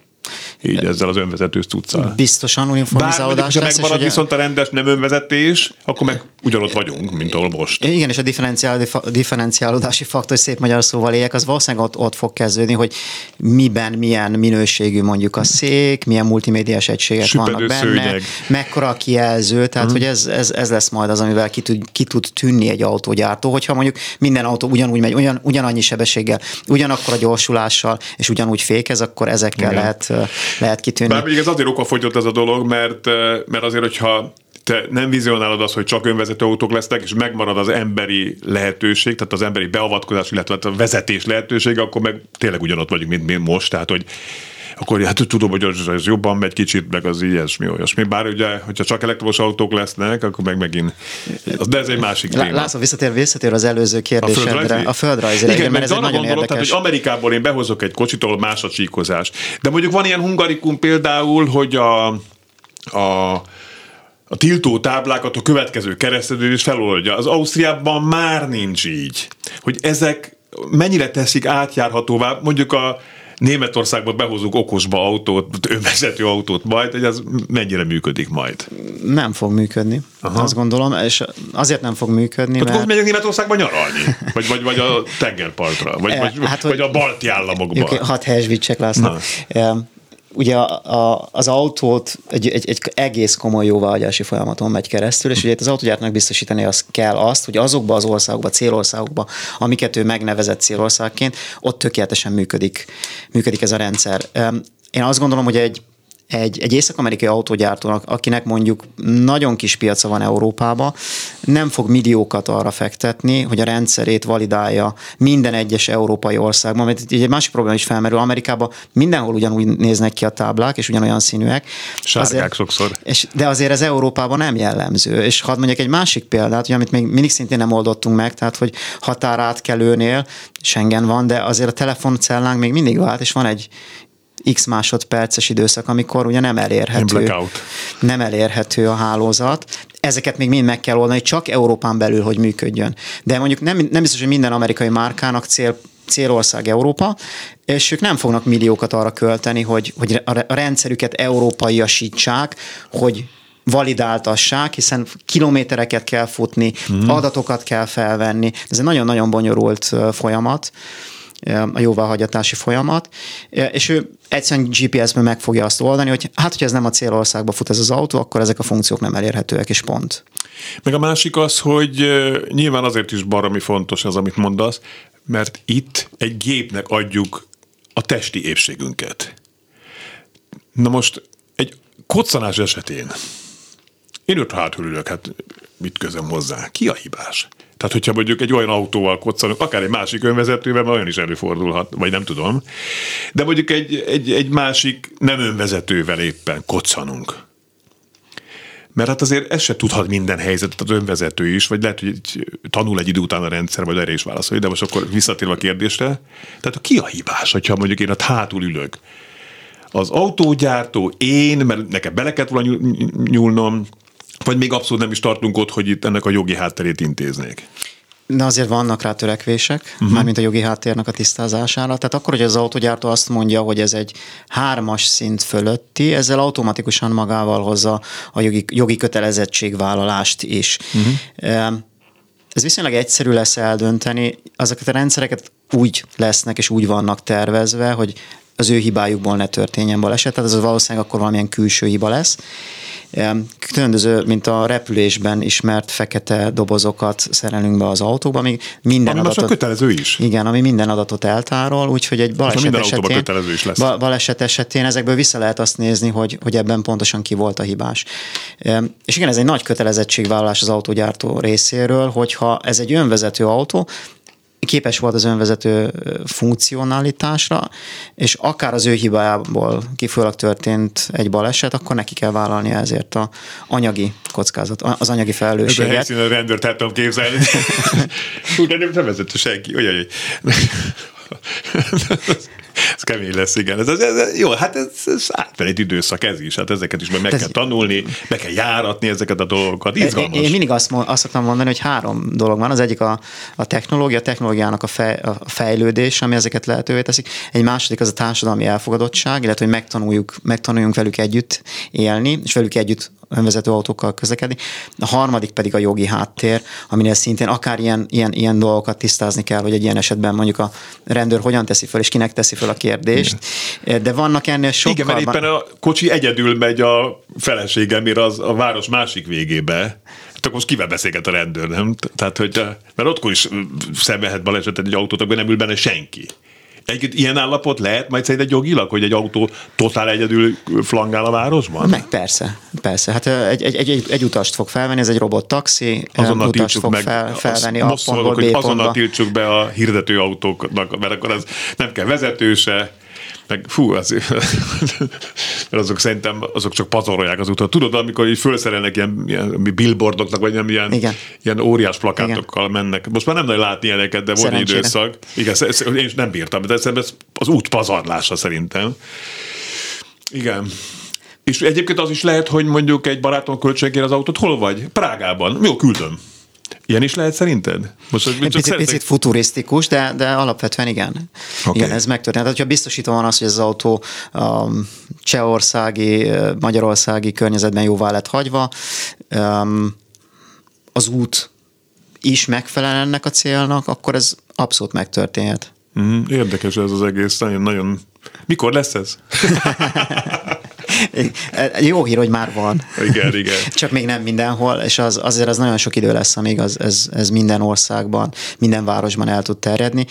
Így ezzel az önvezetős cuccal. Biztosan uniformizálódás lesz. megmarad ugye... viszont a rendes nem önvezetés, akkor meg ugyanott vagyunk, mint ahol most. Igen, és a differenciálódási faktor, szép magyar szóval éljek, az valószínűleg ott, ott fog kezdődni, hogy miben, milyen minőségű mondjuk a szék, milyen multimédiás egységek Süpedő vannak benne, szőnyeg. mekkora a kijelző, tehát hmm. hogy ez, ez, ez, lesz majd az, amivel ki tud, ki tud tűnni egy autógyártó, hogyha mondjuk minden autó ugyanúgy megy, ugyan, ugyanannyi sebességgel, ugyanakkor a gyorsulással, és ugyanúgy fékez, akkor ezekkel Igen. lehet lehet kitűnni. Bár még ez azért okafogyott ez a dolog, mert, mert azért, hogyha te nem vizionálod azt, hogy csak önvezető autók lesznek, és megmarad az emberi lehetőség, tehát az emberi beavatkozás, illetve a vezetés lehetősége, akkor meg tényleg ugyanott vagyunk, mint, mint most. Tehát, hogy akkor hát tudom, hogy ez jobban megy kicsit, meg az ilyesmi, olyasmi. Bár ugye, hogyha csak elektromos autók lesznek, akkor meg megint, de ez egy másik téma. László, visszatér, visszatér az előző kérdésedre. A földrajzi? Igen, igen, mert ez egy nagyon gondolod, érdekes. Tehát, hogy Amerikából én behozok egy kocsit, ahol más a csíkozás. De mondjuk van ilyen hungarikum például, hogy a, a a tiltó táblákat a következő kereszteződés feloldja. Az Ausztriában már nincs így. Hogy ezek mennyire teszik átjárhatóvá, mondjuk a Németországba behozunk okosba autót, önvezető autót majd, hogy ez mennyire működik majd? Nem fog működni, Aha. azt gondolom, és azért nem fog működni, Tehát mert... megyek Németországba nyaralni? Vagy, vagy, vagy a tengerpartra? Vagy, vagy, hát, vagy a balti államokba? Hat helyesvítsek, László ugye a, a, az autót egy, egy, egy egész komoly jóváhagyási folyamaton megy keresztül, és ugye itt az autógyártnak biztosítani az kell azt, hogy azokba az országokba, célországokba, amiket ő megnevezett célországként, ott tökéletesen működik, működik ez a rendszer. Én azt gondolom, hogy egy egy, egy észak-amerikai autógyártónak, akinek mondjuk nagyon kis piaca van Európában, nem fog milliókat arra fektetni, hogy a rendszerét validálja minden egyes európai országban, mert egy másik probléma is felmerül. Amerikában mindenhol ugyanúgy néznek ki a táblák, és ugyanolyan színűek. Sárgák azért, sokszor. És, de azért ez Európában nem jellemző. És hadd mondjak egy másik példát, hogy amit még mindig szintén nem oldottunk meg, tehát hogy határátkelőnél Schengen van, de azért a telefoncellánk még mindig vált, és van egy x másodperces időszak, amikor ugye nem elérhető, nem elérhető a hálózat. Ezeket még mind meg kell oldani, csak Európán belül, hogy működjön. De mondjuk nem, nem biztos, hogy minden amerikai márkának cél, célország Európa, és ők nem fognak milliókat arra költeni, hogy, hogy a rendszerüket európaiasítsák, hogy validáltassák, hiszen kilométereket kell futni, mm. adatokat kell felvenni. Ez egy nagyon-nagyon bonyolult folyamat a jóváhagyatási folyamat, és ő egyszerűen GPS-ből meg fogja azt oldani, hogy hát, hogyha ez nem a célországba fut ez az autó, akkor ezek a funkciók nem elérhetőek, és pont. Meg a másik az, hogy nyilván azért is baromi fontos az, amit mondasz, mert itt egy gépnek adjuk a testi épségünket. Na most egy koccanás esetén én ott hátul ülök, hát mit közöm hozzá? Ki a hibás? Tehát, hogyha mondjuk egy olyan autóval koccanunk, akár egy másik önvezetővel, olyan is előfordulhat, vagy nem tudom. De mondjuk egy, egy, egy másik nem önvezetővel éppen koccanunk. Mert hát azért ez se tudhat minden helyzetet az önvezető is, vagy lehet, hogy tanul egy idő után a rendszer, vagy erre is válaszolj, de most akkor visszatérve a kérdésre. Tehát ki a hibás, hogyha mondjuk én ott hátul ülök? Az autógyártó, én, mert nekem bele kellett volna nyúlnom, vagy még abszolút nem is tartunk ott, hogy itt ennek a jogi hátterét intéznék? De azért vannak rá törekvések, uh-huh. mármint a jogi háttérnek a tisztázására. Tehát akkor, hogy az autogyártó azt mondja, hogy ez egy hármas szint fölötti, ezzel automatikusan magával hozza a jogi, jogi kötelezettségvállalást is. Uh-huh. Ez viszonylag egyszerű lesz eldönteni. Azokat a rendszereket úgy lesznek és úgy vannak tervezve, hogy az ő hibájukból ne történjen baleset, tehát ez valószínűleg akkor valamilyen külső hiba lesz. Különböző, mint a repülésben ismert fekete dobozokat szerelünk be az autóba, ami minden ami adatot... kötelező is. Igen, ami minden adatot eltárol, úgyhogy egy baleset esetén, kötelező is lesz. baleset esetén ezekből vissza lehet azt nézni, hogy, hogy ebben pontosan ki volt a hibás. És igen, ez egy nagy kötelezettségvállalás az autógyártó részéről, hogyha ez egy önvezető autó, képes volt az önvezető funkcionalitásra, és akár az ő hibájából kifolyólag történt egy baleset, akkor neki kell vállalni ezért a anyagi kockázat, az anyagi felelősséget. Ez a helyszínen rendőrt el tudom képzelni. Hú, de nem, nem vezető senki. Olyan, ez kemény lesz, igen. Ez, ez, ez, jó, hát ez, ez átmeneti időszak ez is, hát ezeket is meg, kell tanulni, meg kell járatni ezeket a dolgokat, izgalmas. Én, én mindig azt, azt szoktam mondani, hogy három dolog van. Az egyik a, a technológia, a technológiának a, fej, a fejlődés, ami ezeket lehetővé teszik. Egy második az a társadalmi elfogadottság, illetve hogy megtanuljuk, megtanuljunk velük együtt élni, és velük együtt önvezető autókkal közlekedni. A harmadik pedig a jogi háttér, aminél szintén akár ilyen, ilyen, ilyen dolgokat tisztázni kell, hogy egy ilyen esetben mondjuk a rendőr hogyan teszi föl, és kinek teszi föl a kérdést. De vannak ennél sokkal... Igen, mert éppen a kocsi egyedül megy a feleségemére az a város másik végébe. Hát akkor most kivel beszélget a rendőr, nem? Tehát, hogy, mert ott is szembehet balesetet egy autót, akkor nem ül benne senki. Egy ilyen állapot lehet majd szerint egy jogilag, hogy egy autó totál egyedül flangál a városban? Meg persze, persze. Hát egy, egy, egy, egy utast fog felvenni, ez egy robot taxi, azonnal utast fog meg, fel, felvenni a pontból B Azonnal tiltsuk be a hirdető autóknak, mert akkor az nem kell vezetőse, meg fú, az, mert azok szerintem azok csak pazarolják az utat. Tudod, amikor így felszerelnek ilyen, ilyen billboardoknak, vagy nem ilyen, Igen. ilyen óriás plakátokkal Igen. mennek. Most már nem nagyon látni ilyeneket, de volt időszak. Igen, én nem bírtam, de ez az út pazarlása szerintem. Igen. És egyébként az is lehet, hogy mondjuk egy barátom költségére az autót hol vagy? Prágában. Jó, küldöm. Ilyen is lehet szerinted? Most, egy picit, szeretnék... picit futurisztikus, de, de alapvetően igen. Okay. Igen, ez megtörtént. Tehát, hogyha biztosítva van az, hogy ez az autó um, csehországi, magyarországi környezetben jóvá lett hagyva, um, az út is megfelel ennek a célnak, akkor ez abszolút megtörténhet. Mm, érdekes ez az egész, nagyon, nagyon... Mikor lesz ez? Jó hír, hogy már van. Igen, igen. Csak még nem mindenhol, és az, azért az nagyon sok idő lesz, amíg az, ez, ez minden országban, minden városban el tud terjedni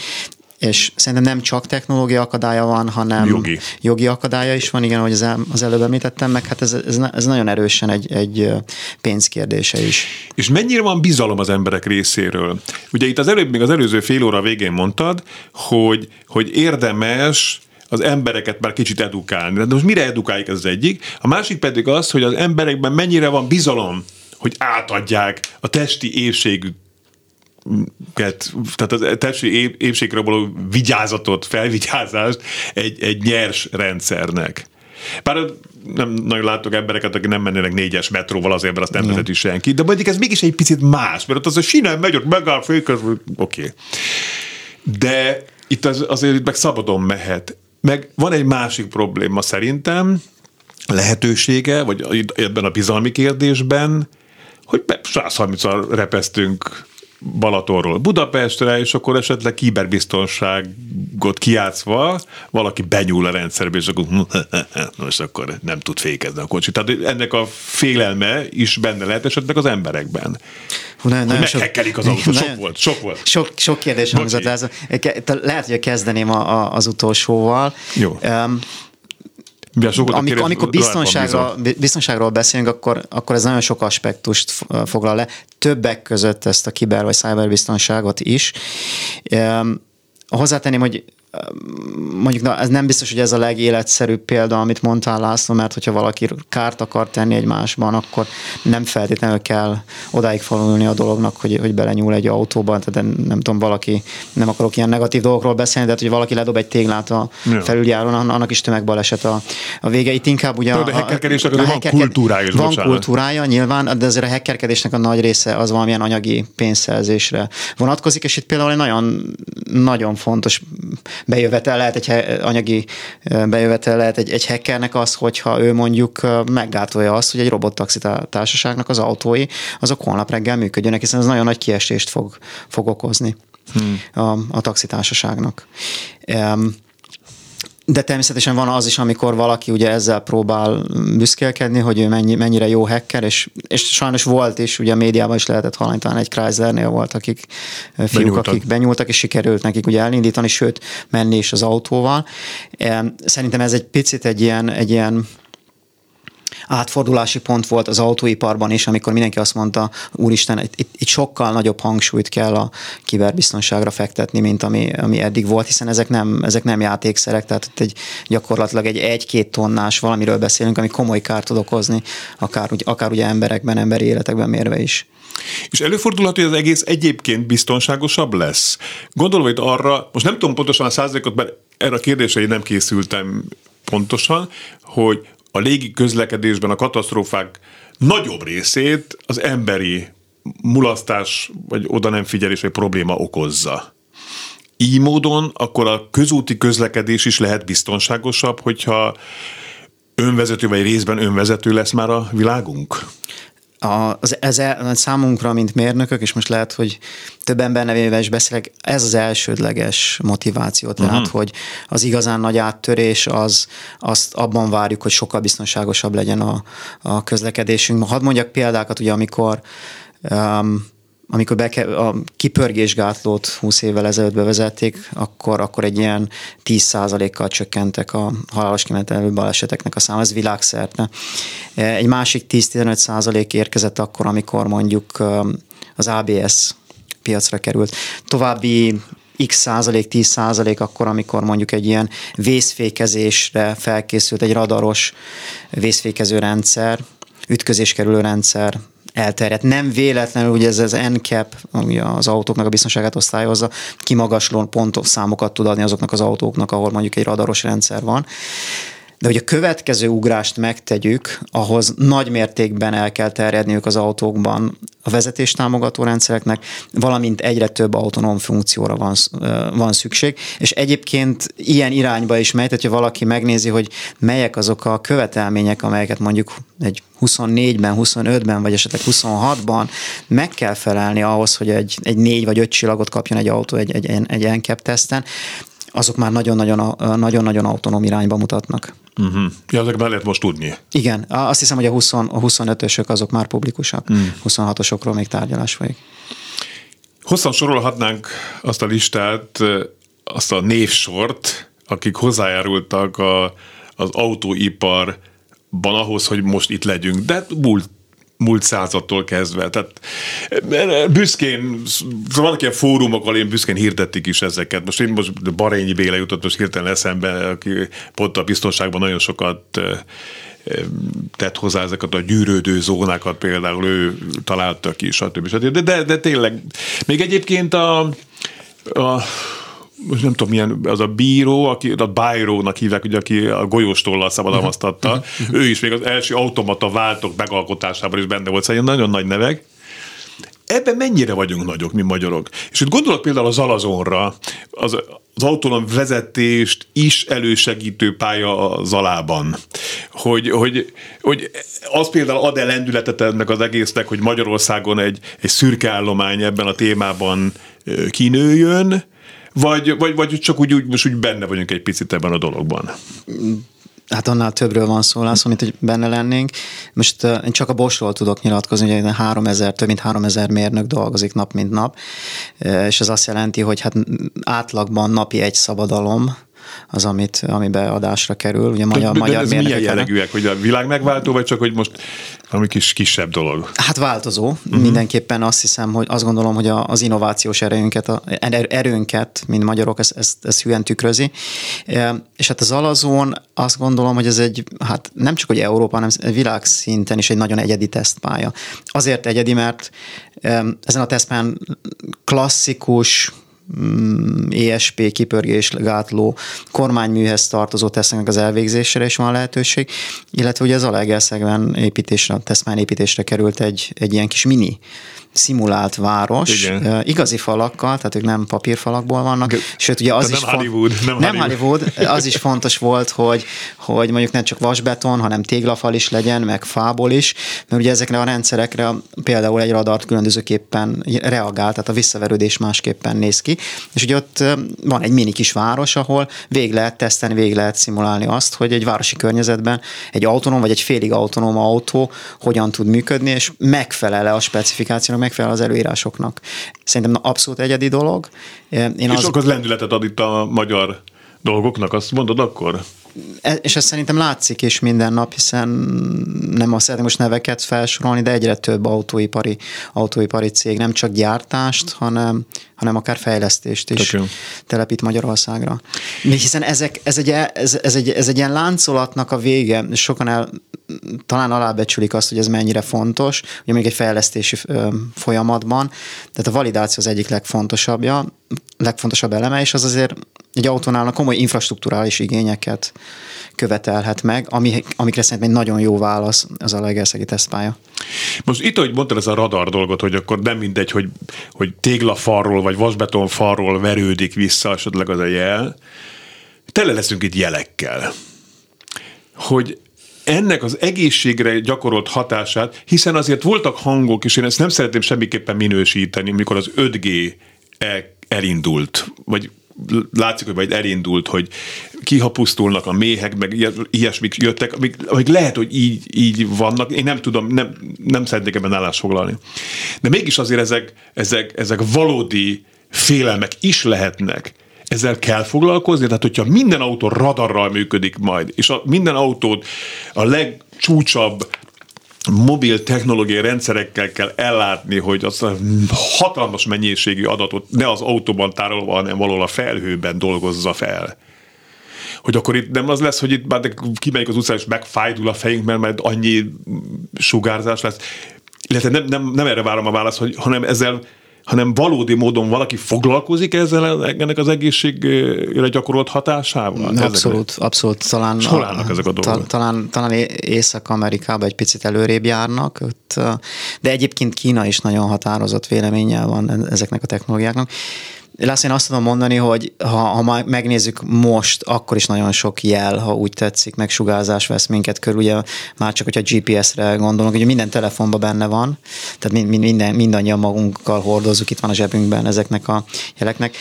és szerintem nem csak technológia akadálya van, hanem jogi, jogi akadálya is van, igen, ahogy az, el, az előbb említettem, meg hát ez, ez, ez nagyon erősen egy, egy pénzkérdése is. És mennyire van bizalom az emberek részéről? Ugye itt az előbb, még az előző fél óra végén mondtad, hogy, hogy érdemes az embereket már kicsit edukálni. De most mire edukáljuk ez az egyik? A másik pedig az, hogy az emberekben mennyire van bizalom, hogy átadják a testi évségük tehát a testi épségre való vigyázatot, felvigyázást egy, egy nyers rendszernek. Bár nem nagyon látok embereket, akik nem mennének négyes metróval azért, mert azt nem vezeti senki, de mondjuk ez mégis egy picit más, mert ott az a sinem megy, ott megáll oké. Okay. De itt az, azért itt meg szabadon mehet. Meg van egy másik probléma szerintem, lehetősége, vagy ebben a bizalmi kérdésben, hogy 130-al repesztünk Balatonról Budapestre, és akkor esetleg kiberbiztonságot kiátszva valaki benyúl a rendszerbe, és akkor most akkor nem tud fékezni a kocsit. Tehát ennek a félelme is benne lehet esetleg az emberekben. Hú, nagyon, nagyon sok, az autó. Sok volt, sok volt. Sok, sok kérdés hangzott. Lehet, hogy kezdeném a, a, az utolsóval. Jó. Um, amikor, amikor biztonságról, biztonságról beszélünk, akkor, akkor ez nagyon sok aspektust foglal le, többek között ezt a kiber vagy cyberbiztonságot is. Hozzátenném, hogy mondjuk na, ez nem biztos, hogy ez a legéletszerűbb példa, amit mondtál László, mert hogyha valaki kárt akar tenni egy másban, akkor nem feltétlenül kell odáig falulni a dolognak, hogy, hogy belenyúl egy autóban, tehát nem tudom, valaki, nem akarok ilyen negatív dolgokról beszélni, de hogy valaki ledob egy téglát a ja. felüljáron, annak is tömegbaleset a, a vége. Itt inkább ugye a, a, a, a van kultúrája is, Van bocsánat. kultúrája nyilván, de azért a hackerkedésnek a nagy része az valamilyen anyagi pénzszerzésre vonatkozik, és itt például egy nagyon, nagyon fontos bejövetel lehet egy anyagi bejövetel lehet egy, egy hackernek az, hogyha ő mondjuk meggátolja azt, hogy egy robottaxi társaságnak az autói azok holnap reggel működjönek, hiszen ez nagyon nagy kiestést fog, fog okozni hmm. a, a taxitársaságnak. Um, de természetesen van az is, amikor valaki ugye ezzel próbál büszkélkedni, hogy ő mennyi, mennyire jó hacker, és, és sajnos volt is, ugye a médiában is lehetett hallani, talán egy Chryslernél volt, akik fiúk, benyúltak. akik benyúltak, és sikerült nekik ugye elindítani, sőt menni is az autóval. Szerintem ez egy picit egy ilyen, egy ilyen átfordulási pont volt az autóiparban is, amikor mindenki azt mondta, úristen, itt, itt, itt sokkal nagyobb hangsúlyt kell a kiberbiztonságra fektetni, mint ami, ami eddig volt, hiszen ezek nem, ezek nem játékszerek, tehát itt egy, gyakorlatilag egy egy-két tonnás valamiről beszélünk, ami komoly kárt tud okozni, akár, akár ugye emberekben, emberi életekben mérve is. És előfordulhat, hogy az egész egyébként biztonságosabb lesz. Gondolom hogy arra, most nem tudom pontosan a százalékot, mert erre a kérdésre én nem készültem pontosan, hogy a légi közlekedésben a katasztrófák nagyobb részét az emberi mulasztás vagy oda nem figyelés egy probléma okozza. Így módon akkor a közúti közlekedés is lehet biztonságosabb, hogyha önvezető vagy részben önvezető lesz már a világunk? Az, ez a, számunkra, mint mérnökök, és most lehet, hogy több ember nevével is beszélek, ez az elsődleges motiváció, tehát, uh-huh. hogy az igazán nagy áttörés, az, azt abban várjuk, hogy sokkal biztonságosabb legyen a, a közlekedésünk. Hadd mondjak példákat, ugye amikor um, amikor beke, a kipörgésgátlót 20 évvel ezelőtt bevezették, akkor, akkor egy ilyen 10%-kal csökkentek a halálos kimenetelő baleseteknek a száma, ez világszerte. Egy másik 10-15% érkezett akkor, amikor mondjuk az ABS piacra került. További x százalék, 10 százalék akkor, amikor mondjuk egy ilyen vészfékezésre felkészült egy radaros vészfékező rendszer, ütközéskerülő rendszer elterjedt. Nem véletlenül, ugye ez az NCAP, ami az autóknak a biztonságát osztályozza, kimagasló pontos számokat tud adni azoknak az autóknak, ahol mondjuk egy radaros rendszer van. De hogy a következő ugrást megtegyük, ahhoz nagy mértékben el kell terjedniük az autókban a vezetéstámogató rendszereknek, valamint egyre több autonóm funkcióra van, van szükség. És egyébként ilyen irányba is megy, hogyha valaki megnézi, hogy melyek azok a követelmények, amelyeket mondjuk egy 24-ben, 25-ben, vagy esetleg 26-ban meg kell felelni ahhoz, hogy egy, egy négy vagy öt csillagot kapjon egy autó egy, egy, egy NCAP teszten, azok már nagyon-nagyon, nagyon-nagyon autonóm irányba mutatnak. Uh-huh. Ja, ezek már lehet most tudni. Igen, azt hiszem, hogy a, 20, a 25-ösök azok már publikusak, uh-huh. 26-osokról még tárgyalás folyik. Hosszan sorolhatnánk azt a listát, azt a névsort, akik hozzájárultak a, az autóiparban ahhoz, hogy most itt legyünk. De múlt múlt századtól kezdve. Tehát büszkén, vannak ilyen fórumok, ahol én büszkén hirdették is ezeket. Most én most Barényi Béla jutott most hirtelen eszembe, aki pont a biztonságban nagyon sokat tett hozzá ezeket a gyűrődő zónákat, például ő találta ki, stb. stb. De, de, de tényleg, még egyébként a, a most nem tudom milyen, az a bíró, aki, a bírónak hívják, ugye, aki a golyóstollal szabadalmaztatta, uh-huh. ő is még az első automata váltok megalkotásában is benne volt, szóval nagyon nagy nevek. Ebben mennyire vagyunk nagyok, mi magyarok? És itt gondolok például az Alazonra, az, az autonóm vezetést is elősegítő pálya a Zalában. Hogy, hogy, hogy az például ad el lendületet ennek az egésznek, hogy Magyarországon egy, egy szürke állomány ebben a témában kinőjön, vagy, vagy, vagy csak úgy, úgy, most úgy benne vagyunk egy picit ebben a dologban? Hát annál többről van szó, László, mint hogy benne lennénk. Most uh, én csak a Bosról tudok nyilatkozni, hogy 3000, több mint 3000 mérnök dolgozik nap, mint nap, és ez azt jelenti, hogy hát átlagban napi egy szabadalom, az, amit, ami beadásra kerül. Ugye magyar, de, magyar de ez milyen jellegűek, hogy a világ megváltó, vagy csak, hogy most valami kis kisebb dolog? Hát változó. Uh-huh. Mindenképpen azt hiszem, hogy azt gondolom, hogy az innovációs erőnket, a, erőnket, mint magyarok, ezt, ezt, ezt hülyen tükrözi. És hát az alazón azt gondolom, hogy ez egy, hát nem csak hogy Európa, hanem világszinten is egy nagyon egyedi tesztpálya. Azért egyedi, mert ezen a tesztpályán klasszikus ESP kipörgés gátló kormányműhez tartozó tesznek az elvégzésére is van lehetőség, illetve ugye az Alegerszegben építésre, Teszmán építésre került egy, egy ilyen kis mini szimulált város, Igen. igazi falakkal, tehát ők nem papírfalakból vannak, sőt ugye az nem is Hollywood, nem, nem Hollywood. Hollywood, az is fontos volt, hogy, hogy mondjuk nem csak vasbeton, hanem téglafal is legyen, meg fából is, mert ugye ezekre a rendszerekre például egy radart különbözőképpen reagál, tehát a visszaverődés másképpen néz ki, és ugye ott van egy mini kis város, ahol vég lehet teszteni, vég lehet szimulálni azt, hogy egy városi környezetben egy autonóm vagy egy félig autonóm autó hogyan tud működni, és megfelele a specifikációnak, megfelel az előírásoknak. Szerintem abszolút egyedi dolog. Én és az... akkor az lendületet ad itt a magyar dolgoknak, azt mondod akkor? E, és ez szerintem látszik is minden nap, hiszen nem azt szeretném most neveket felsorolni, de egyre több autóipari, autóipari cég nem csak gyártást, hanem, hanem akár fejlesztést is Tökül. telepít Magyarországra. Hiszen ezek, ez, egy, ez, ez, egy, ez egy ilyen láncolatnak a vége, sokan el, talán alábecsülik azt, hogy ez mennyire fontos, ugye még egy fejlesztési folyamatban, tehát a validáció az egyik legfontosabbja, legfontosabb eleme, és az azért egy autónál komoly infrastruktúrális igényeket követelhet meg, ami, amikre szerintem egy nagyon jó válasz az a legelszegi tesztpálya. Most itt, hogy mondtad ez a radar dolgot, hogy akkor nem mindegy, hogy, hogy téglafarról vagy vasbeton falról verődik vissza esetleg az a jel, tele leszünk itt jelekkel. Hogy ennek az egészségre gyakorolt hatását, hiszen azért voltak hangok, és én ezt nem szeretném semmiképpen minősíteni, mikor az 5G elindult, vagy látszik, hogy majd elindult, hogy kihapusztulnak a méhek, meg ilyesmik jöttek, amik, amik lehet, hogy így, így vannak. Én nem tudom, nem, nem szeretnék ebben állást foglalni. De mégis azért ezek, ezek, ezek valódi félelmek is lehetnek. Ezzel kell foglalkozni, tehát hogyha minden autó radarral működik majd, és a, minden autót a legcsúcsabb mobil technológiai rendszerekkel kell ellátni, hogy az a hatalmas mennyiségű adatot ne az autóban tárolva, hanem valahol a felhőben dolgozza fel. Hogy akkor itt nem az lesz, hogy itt már kimegyik az utcán, és megfájdul a fejünk, mert majd annyi sugárzás lesz. Illetve nem, nem, nem erre várom a választ, hogy, hanem ezzel hanem valódi módon valaki foglalkozik ezzel ennek az egészségre gyakorolt hatásával? Abszolút, ezekre? abszolút. Talán, állnak ezek a dolgok? Talán, talán Észak-Amerikában egy picit előrébb járnak, de egyébként Kína is nagyon határozott véleménnyel van ezeknek a technológiáknak. Lász, én azt tudom mondani, hogy ha, ha megnézzük most, akkor is nagyon sok jel, ha úgy tetszik, meg sugárzás vesz minket körül, ugye már csak, hogyha GPS-re gondolunk, ugye minden telefonban benne van, tehát minden, mindannyian magunkkal hordozunk, itt van a zsebünkben ezeknek a jeleknek.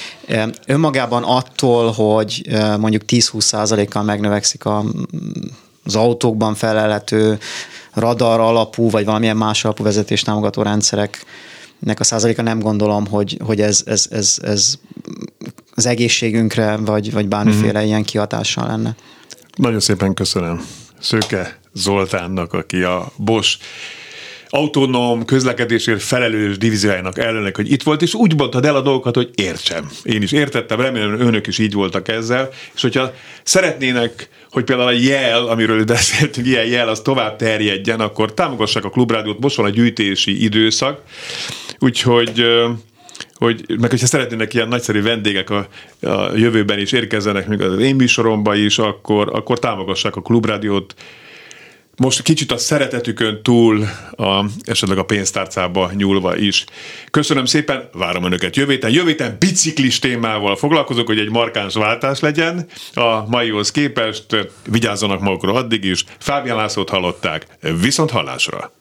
Önmagában attól, hogy mondjuk 10-20 százalékkal megnövekszik a, az autókban felelhető radar alapú, vagy valamilyen más alapú vezetés támogató rendszerek nek a százaléka nem gondolom, hogy, hogy ez, ez, ez, ez az egészségünkre, vagy, vagy bármiféle mm-hmm. ilyen kihatással lenne. Nagyon szépen köszönöm Szőke Zoltánnak, aki a Bosch autonóm közlekedésért felelős divíziójának ellenek, hogy itt volt, és úgy mondtad el a dolgokat, hogy értsem. Én is értettem, remélem önök is így voltak ezzel, és hogyha szeretnének, hogy például a jel, amiről beszéltünk, ilyen jel, az tovább terjedjen, akkor támogassák a klubrádiót, most van a gyűjtési időszak, úgyhogy hogy, meg hogyha szeretnének ilyen nagyszerű vendégek a, a jövőben is érkezzenek, még az én műsoromba is, akkor, akkor támogassák a klubrádiót, most kicsit a szeretetükön túl, a, esetleg a pénztárcába nyúlva is. Köszönöm szépen, várom Önöket jövő héten. Jövő héten biciklis témával foglalkozok, hogy egy markáns váltás legyen. A maihoz képest vigyázzanak magukra addig is. Fábián Lászlót hallották. Viszont hallásra!